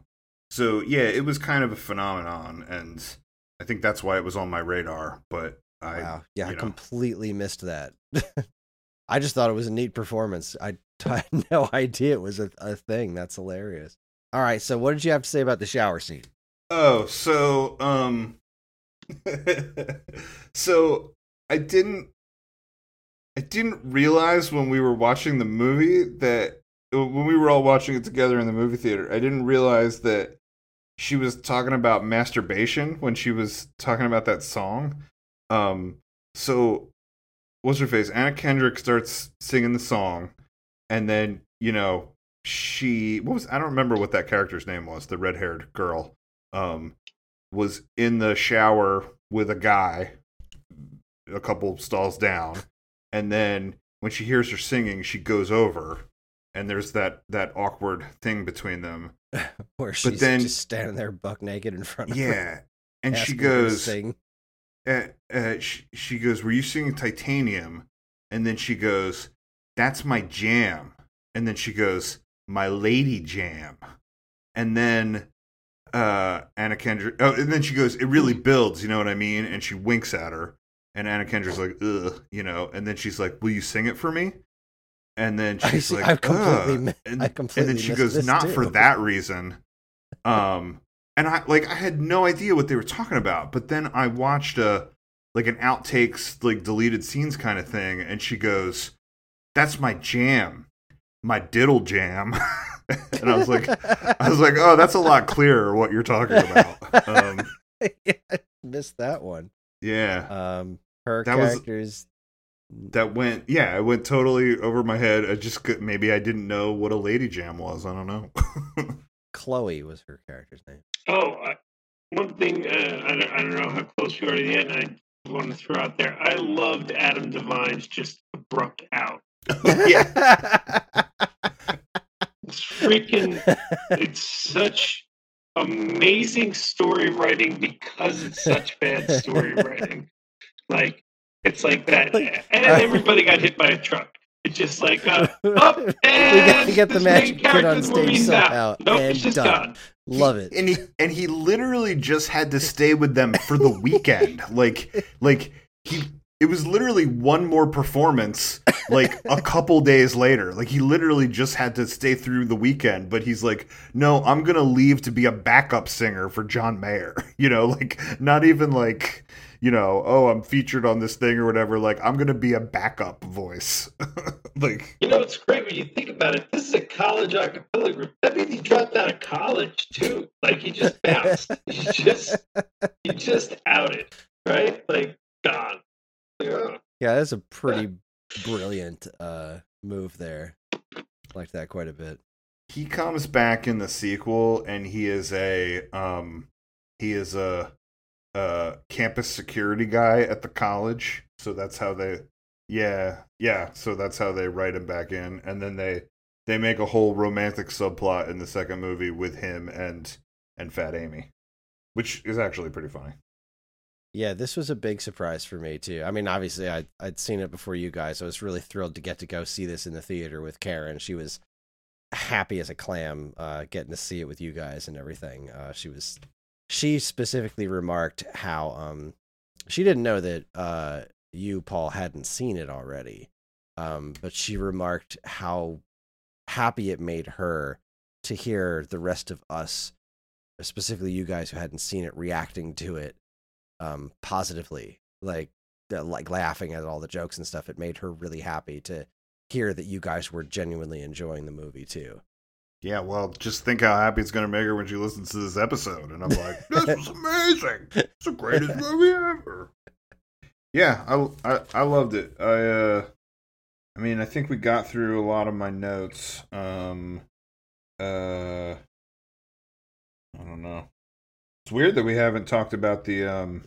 so yeah it was kind of a phenomenon and i think that's why it was on my radar but i Wow. Yeah, I know. completely missed that. I just thought it was a neat performance. I, I had no idea it was a, a thing. That's hilarious. All right, so what did you have to say about the shower scene? oh so um so i didn't i didn't realize when we were watching the movie that when we were all watching it together in the movie theater i didn't realize that she was talking about masturbation when she was talking about that song um so what's her face anna kendrick starts singing the song and then you know she what was i don't remember what that character's name was the red-haired girl um was in the shower with a guy a couple stalls down and then when she hears her singing she goes over and there's that that awkward thing between them Where she's then- just standing there buck naked in front of her. yeah and she asking her to goes uh, uh, she, she goes, "Were you singing Titanium?" And then she goes, "That's my jam." And then she goes, "My lady jam." And then uh, Anna Kendrick. Oh, and then she goes, "It really builds." You know what I mean? And she winks at her, and Anna Kendrick's like, "Ugh," you know. And then she's like, "Will you sing it for me?" And then I she's see- like, I've completely "Ugh." mi- and, I and then she goes, "Not for that reason." Um, and I like I had no idea what they were talking about, but then I watched a like an outtakes like deleted scenes kind of thing, and she goes, "That's my jam, my diddle jam," and I was like, I was like, "Oh, that's a lot clearer what you're talking about." Um, yeah, I missed that one. yeah, Um, her That was- characters. that went yeah, it went totally over my head. I just maybe I didn't know what a lady jam was. I don't know. Chloe was her character's name. Oh, I, one thing uh, I, don't, I don't know how close you are to the end. I want to throw out there. I loved Adam Devine's just abrupt out. yeah, It's freaking. it's such amazing story writing because it's such bad story writing. Like it's like that, and everybody got hit by a truck. It's just like uh, up we and gotta get the this magic main kid character on stage out. somehow. Nope, and it's just done. gone. Love it. and he and he literally just had to stay with them for the weekend like like he it was literally one more performance like a couple days later like he literally just had to stay through the weekend but he's like no i'm gonna leave to be a backup singer for john mayer you know like not even like you know oh i'm featured on this thing or whatever like i'm gonna be a backup voice like You know, it's great when you think about it. This is a college acapella group. That means he dropped out of college too. Like he just bounced. he just he just outed, right? Like gone. Like, oh. Yeah, that's a pretty brilliant uh, move there. Liked that quite a bit. he comes back in the sequel and he is a um he is a uh campus security guy at the college so that's how they yeah yeah so that's how they write him back in and then they they make a whole romantic subplot in the second movie with him and and fat amy which is actually pretty funny Yeah, this was a big surprise for me too. I mean, obviously, I I'd seen it before you guys. I was really thrilled to get to go see this in the theater with Karen. She was happy as a clam, uh, getting to see it with you guys and everything. Uh, she was. She specifically remarked how um, she didn't know that uh, you Paul hadn't seen it already, um, but she remarked how happy it made her to hear the rest of us, specifically you guys who hadn't seen it, reacting to it um positively like like laughing at all the jokes and stuff. It made her really happy to hear that you guys were genuinely enjoying the movie too yeah, well, just think how happy it's going to make her when she listens to this episode. And I'm like, this was amazing. It's the greatest movie ever. Yeah, I, I, I loved it. I, uh, I mean, I think we got through a lot of my notes. Um, uh, I don't know. It's weird that we haven't talked about the, um,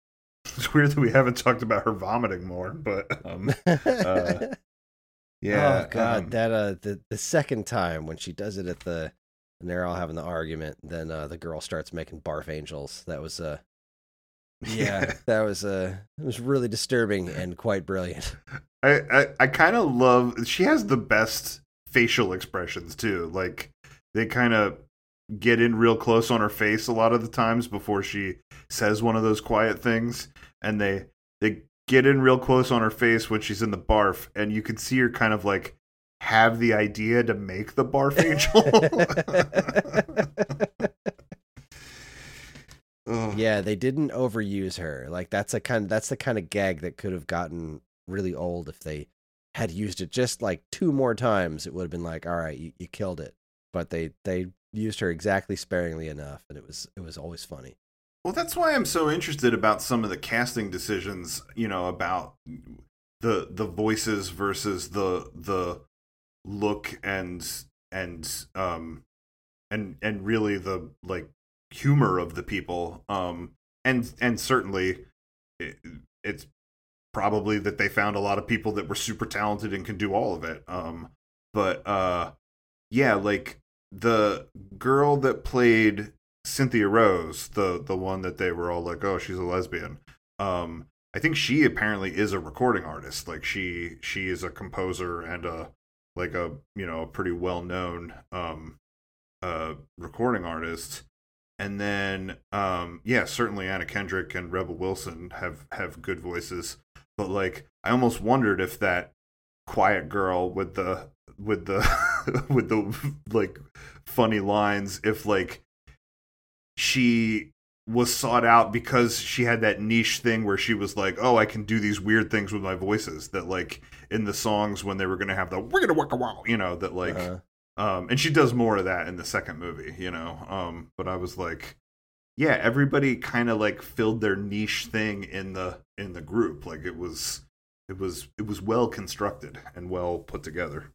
it's weird that we haven't talked about her vomiting more, but, um, uh, yeah. oh god, um, that uh the the second time when she does it at the and they're all having the argument, then uh the girl starts making barf angels. That was uh yeah, that was uh it was really disturbing and quite brilliant. I I, I kind of love. She has the best facial expressions too. Like they kind of get in real close on her face a lot of the times before she says one of those quiet things, and they they get in real close on her face when she's in the barf, and you can see her kind of like have the idea to make the barf angel. Yeah, they didn't overuse her. Like that's a kind that's the kind of gag that could have gotten really old if they had used it just like two more times. It would have been like, all right, you, you killed it. But they they used her exactly sparingly enough, and it was it was always funny. Well, that's why I'm so interested about some of the casting decisions, you know, about the the voices versus the the look and and um and and really the like humor of the people. Um and and certainly it, it's probably that they found a lot of people that were super talented and can do all of it. Um but uh yeah like the girl that played Cynthia Rose, the the one that they were all like, "Oh, she's a lesbian." Um, I think she apparently is a recording artist. Like she she is a composer and a like a you know a pretty well known um uh recording artist. And then um yeah, certainly Anna Kendrick and Rebel Wilson have have good voices. But like I almost wondered if that quiet girl with the with the with the like funny lines if like she was sought out because she had that niche thing where she was like, "Oh, I can do these weird things with my voices." That like in the songs when they were gonna have the "We're gonna work a while," you know, that like, Uh-huh. um, and she does more of that in the second movie, you know. Um, but I was like, yeah, everybody kind of like filled their niche thing in the in the group. Like it was, it was, it was well constructed and well put together.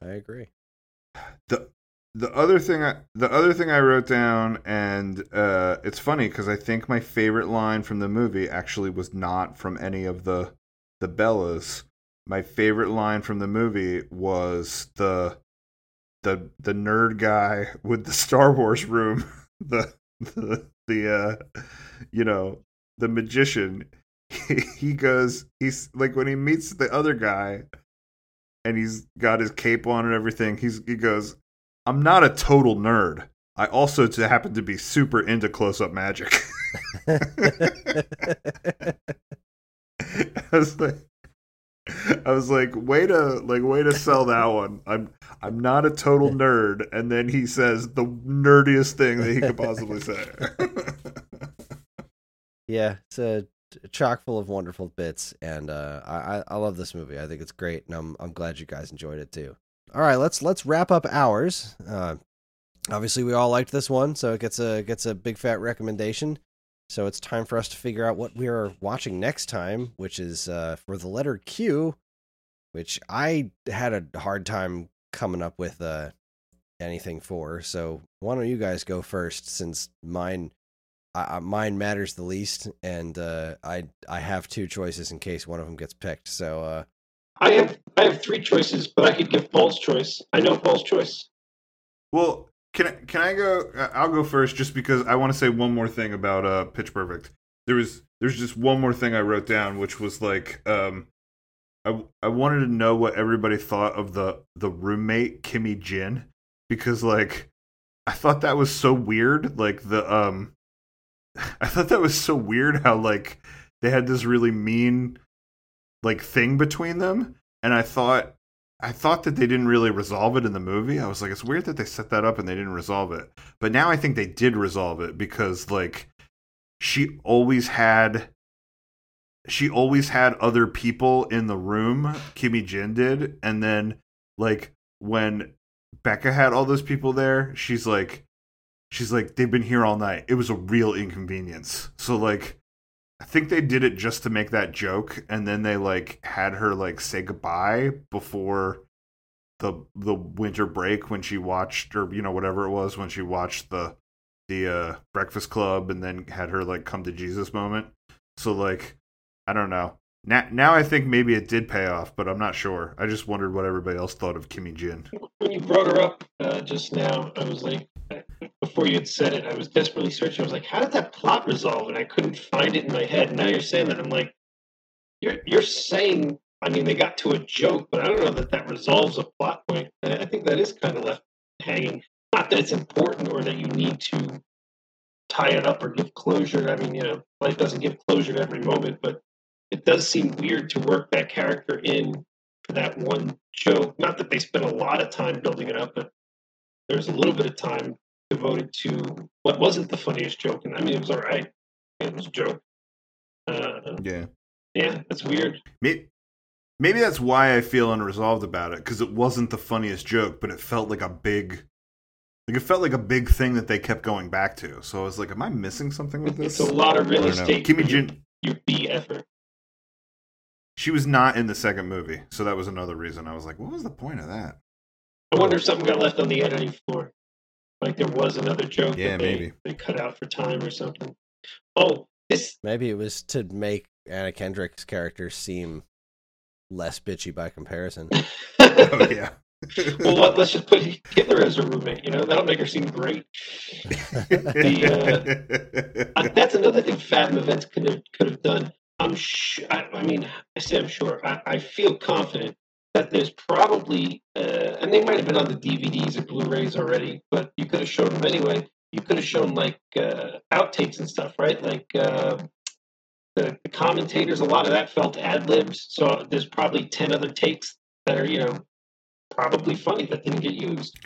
I agree. the the other thing I, the other thing I wrote down and uh, it's funny because I think my favorite line from the movie actually was not from any of the the Bellas. My favorite line from the movie was the the the nerd guy with the Star Wars room, the the the uh, you know the magician. He, he goes, he's like when he meets the other guy, and he's got his cape on and everything. He's he goes, I'm not a total nerd. I also happen to be super into close up magic. I was like I was like, way to like way to sell that one. I'm I'm not a total nerd, and then he says the nerdiest thing that he could possibly say. yeah, it's a chock full of wonderful bits, and uh, I I- I love this movie. I think it's great, and I'm I'm glad you guys enjoyed it too. All right, let's let's wrap up ours. Uh, obviously, we all liked this one, so it gets a gets a big fat recommendation. So it's time for us to figure out what we are watching next time, which is uh, for the letter Q, which I had a hard time coming up with uh, anything for. So why don't you guys go first, since mine mine matters the least, and uh, I I have two choices in case one of them gets picked. So uh, I have I have three choices, but I could give Paul's choice. I know Paul's choice. Well, can I, can I go? uh, I'll go first, just because I want to say one more thing about uh, Pitch Perfect. There was there's just one more thing I wrote down, which was like, um, I I wanted to know what everybody thought of the the roommate Kimmy Jin, because like I thought that was so weird. Like the um, I thought that was so weird how like they had this really mean like thing between them, and I thought I thought that they didn't really resolve it in the movie. I was like, it's weird that they set that up and they didn't resolve it. But now I think they did resolve it because like she always had she always had other people in the room, Kimmy Jin did, and then like when Beca had all those people there, she's like, she's like, they've been here all night. It was a real inconvenience. So like, I think they did it just to make that joke, and then they like had her like say goodbye before the the winter break when she watched or you know whatever it was when she watched the the uh breakfast club and then had her like come to jesus moment. So like i don't know now now i think maybe it did pay off but i'm not sure i just wondered what everybody else thought of kimmy jin when you brought her up uh, just now, I was like, before you had said it, I was desperately searching. I was like, how did that plot resolve? And I couldn't find it in my head. Now you're saying that, I'm like, you're you're saying. I mean, they got to a joke, but I don't know that that resolves a plot point. And I think that is kind of left hanging. Not that it's important or that you need to tie it up or give closure. I mean, you know, life doesn't give closure to every moment, but it does seem weird to work that character in for that one joke. Not that they spent a lot of time building it up, but there's a little bit of time devoted to what wasn't the funniest joke. And I mean, it was all right. It was a joke. Uh, yeah yeah, that's weird. maybe, maybe that's why i feel unresolved about it because it wasn't the funniest joke but it felt like a big like it felt like a big thing that they kept going back to so i was like am i missing something with this?" It's a lot of real estate. kimmy jin Your B effort. She was not in the second movie so that was another reason i was like what was the point of that I wonder if something got left on the editing floor. Like there was another joke Yeah, that they, maybe. they cut out for time or something. Oh, this Maybe it was to make Anna Kendrick's character seem less bitchy by comparison. oh yeah well, let's just put Hitler as a roommate. You know, that'll make her seem great. Uh, that's another thing Fathom Events could have could have done. I'm sure. I, I mean, I say I'm sure. I, I feel confident that there's probably, uh, and they might have been on the DVDs or Blu-rays already, but you could have shown them anyway. You could have shown like uh, outtakes and stuff, right? Like uh, the, the commentators. A lot of that felt ad libs. So there's probably ten other takes that are, you know, probably funny that didn't get used.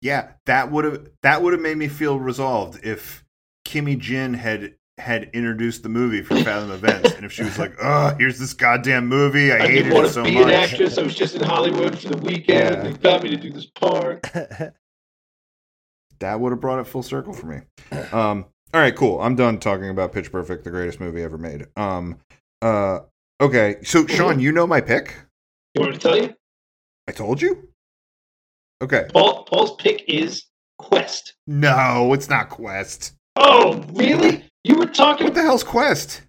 Yeah, that would have that would have made me feel resolved if Kimmy Jin had had introduced the movie for Fathom Events, and if she was like, "Oh, here's this goddamn movie, I, I hated didn't want it to so be an much." actress. I was just in Hollywood for the weekend. Yeah. They got me to do this part. That would have brought it full circle for me. Um, all right, cool. I'm done talking about Pitch Perfect, the greatest movie ever made. Um, uh, okay, so Sean, you know my pick. You want me to tell you? I told you. Okay. Paul, Paul's pick is Quest. No, it's not Quest. Oh, really? You were talking. What the hell's Quest?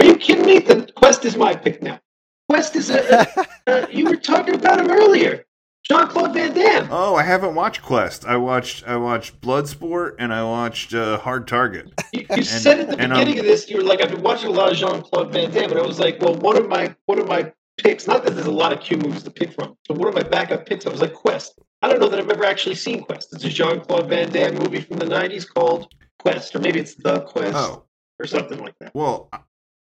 Are you kidding me? The Quest is my pick now. Quest is a. uh, you were talking about him earlier. Jean-Claude Van Damme. Oh, I haven't watched Quest. I watched I watched Bloodsport and I watched uh, Hard Target. You, you said at the and, um, beginning of this, you were like, "I've been watching a lot of Jean-Claude Van Damme," and I was like, "Well, one of my one of my picks. Not that there's a lot of Q movies to pick from, but one of my backup picks. I was like, Quest. I don't know that I've ever actually seen Quest. It's a Jean-Claude Van Damme movie from the '90s called Quest, or maybe it's The Quest, Oh, or something like that. well,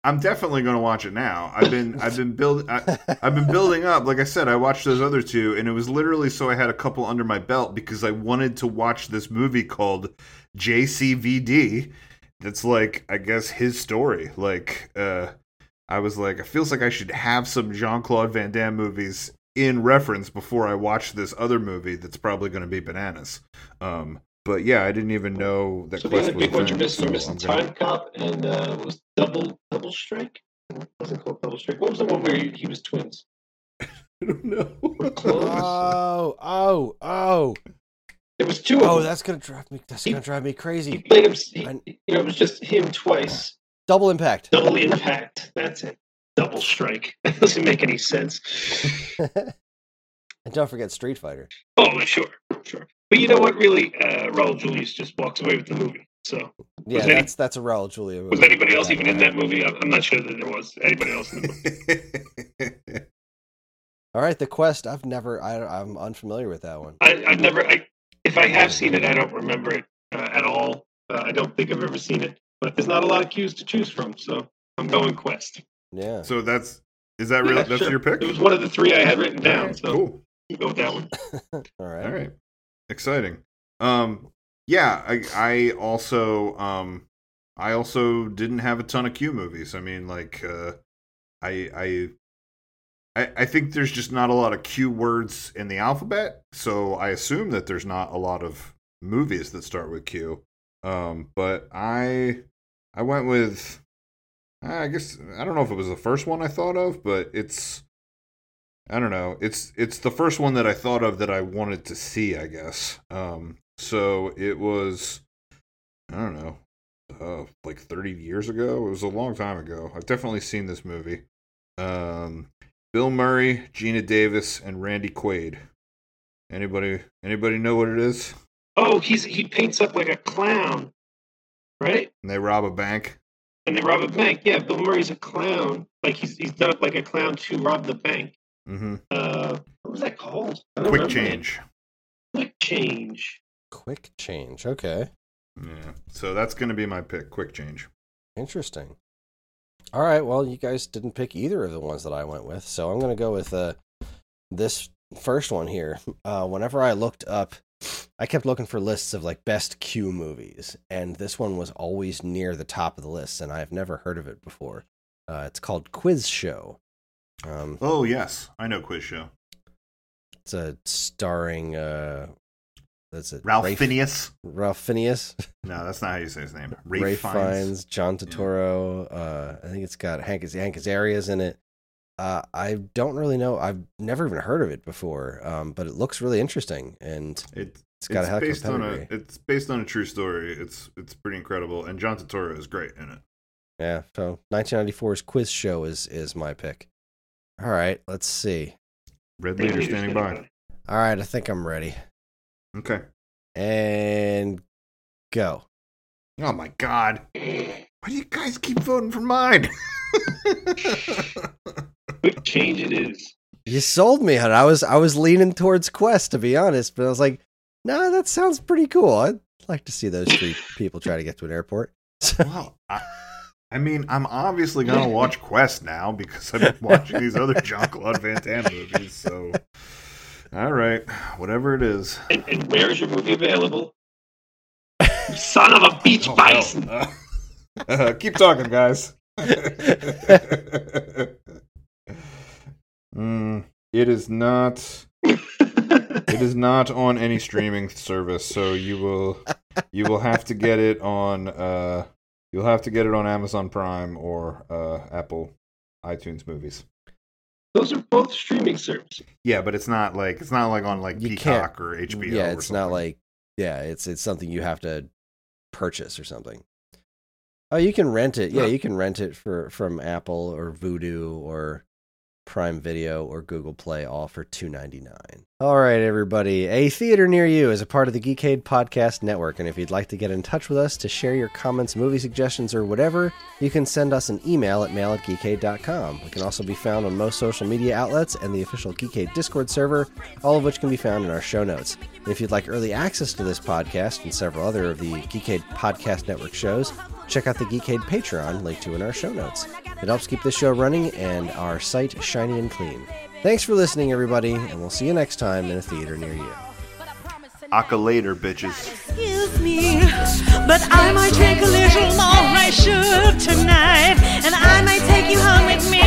I'm definitely going to watch it now. I've been I've been build I, I've been building up. Like I said, I watched those other two, and it was literally so I had a couple under my belt because I wanted to watch this movie called JCVD. That's like I guess his story. Like uh, I was like, it feels like I should have some Jean-Claude Van Damme movies in reference before I watch this other movie that's probably going to be bananas. Um, but yeah, I didn't even know that So the Quest other was a big ones you're thing, missing, you're missing I'm gonna- Time Cop and uh, what was Double Double Strike. It wasn't called Double Strike. What was the one where he, he was twins? I don't know. Close. oh, oh, oh, There was two of oh! them. That's gonna drive me. That's He- gonna drive me He crazy. played him. He, I- you know, it was just him twice. Double impact. Double impact. That's it. Double strike. That doesn't make any sense. and don't forget Street Fighter. Oh, sure, sure. But you know what? Really, uh, Raul Julia just walks away with the movie. So, Yeah, any- that's that's a Raul Julia. was anybody else even in that movie? I'm I'm not sure that there was anybody else in the movie. All right, the quest. I've never. I, I'm unfamiliar with that one. I, I've never. I, if I have seen it, I don't remember it uh, at all. Uh, I don't think I've ever seen it. But there's not a lot of cues to choose from, so I'm going Quest. Yeah. so that's is that really Yeah, that's sure. your pick? It was one of the three I had written down, Alright, so cool. go with that one. All right. All right. Exciting. Um yeah, I I also um I also didn't have a ton of Q movies. I mean like uh I I I, think there's just not a lot of Q words in the alphabet, so I assume that there's not a lot of movies that start with Q. Um, but I I went with I guess I don't know if it was the first one I thought of, but it's I don't know. It's it's the first one that I thought of that I wanted to see, I guess. Um, so it was I don't know, uh, like 30 years ago. It was a long time ago. I've definitely seen this movie. Um, Bill Murray, Geena Davis, and Randy Quaid. Anybody anybody know what it is? Oh, he's he paints up like a clown, right? And they rob a bank. And they rob a bank. Yeah, Bill Murray's a clown. Like he's he's done up like a clown to rob the bank. Mm-hmm. Uh, what was that called? Quick remember. change. Quick change. Quick change. Okay. Yeah. So that's gonna be my pick. Quick change. Interesting. All right. Well, you guys didn't pick either of the ones that I went with, so I'm going to go with uh, this first one here. Uh, whenever I looked up, I kept looking for lists of like best Q movies, and this one was always near the top of the list, and I've never heard of it before. Uh, it's called Quiz Show. Um, Oh yes, I know Quiz Show. it's a starring. Uh, that's it. Ralph Rafe- Phineas. Ralph Phineas. No, that's not how you say his name. Ray, Ray, Fiennes, Fiennes. John Turturro. Uh, I think it's got Hank Hank Azaria's in it. Uh, I don't really know. I've never even heard of it before, um, but it looks really interesting, and It, it's got a heck of a based on a it's based on a true story. It's it's pretty incredible, and John Turturro is great in it. Yeah, so 1994's Quiz Show is is my pick. All right, let's see. Red leader standing by. All right, I think I'm ready. Okay. And go. Oh my god. Why do you guys keep voting for mine? Quick change it is. You sold me, hon. I was I was leaning towards Quest to be honest, but I was like, nah, that sounds pretty cool. I'd like to see those three people try to get to an airport. well, I, I mean, I'm obviously gonna watch Quest now because I've been watching these other Jean-Claude Van Damme movies. So, all right, whatever it is. And, and where is your movie available? You son of a beach Oh, bison. hell. Uh, uh, keep talking, guys. mm, it is not. It is not on any streaming service, so you will you will have to get it on uh you'll have to get it on Amazon Prime or uh Apple iTunes movies. Those are both streaming services. Yeah, but it's not like it's not like on like You Peacock or HBO. yeah, or it's not like yeah, it's it's something you have to purchase or something. Oh, you can rent it. Yeah, Huh. you can rent it for from Apple or Vudu or Prime Video or Google Play, all for two ninety nine. All right, everybody. A theater near you is a part of the Geekade Podcast Network, and if you'd like to get in touch with us to share your comments, movie suggestions, or whatever, you can send us an email at mail at geekade.com. We can also be found on most social media outlets and the official Geekade Discord server, all of which can be found in our show notes. And if you'd like early access to this podcast and several other of the Geekade Podcast Network shows, check out the Geekade Patreon, linked to in our show notes. It helps keep the show running and our site shiny and clean. Thanks for listening, everybody, and we'll see you next time in a theater near you. Aka later, bitches. Excuse me, but I might take a little more I should tonight, and I might take you home with me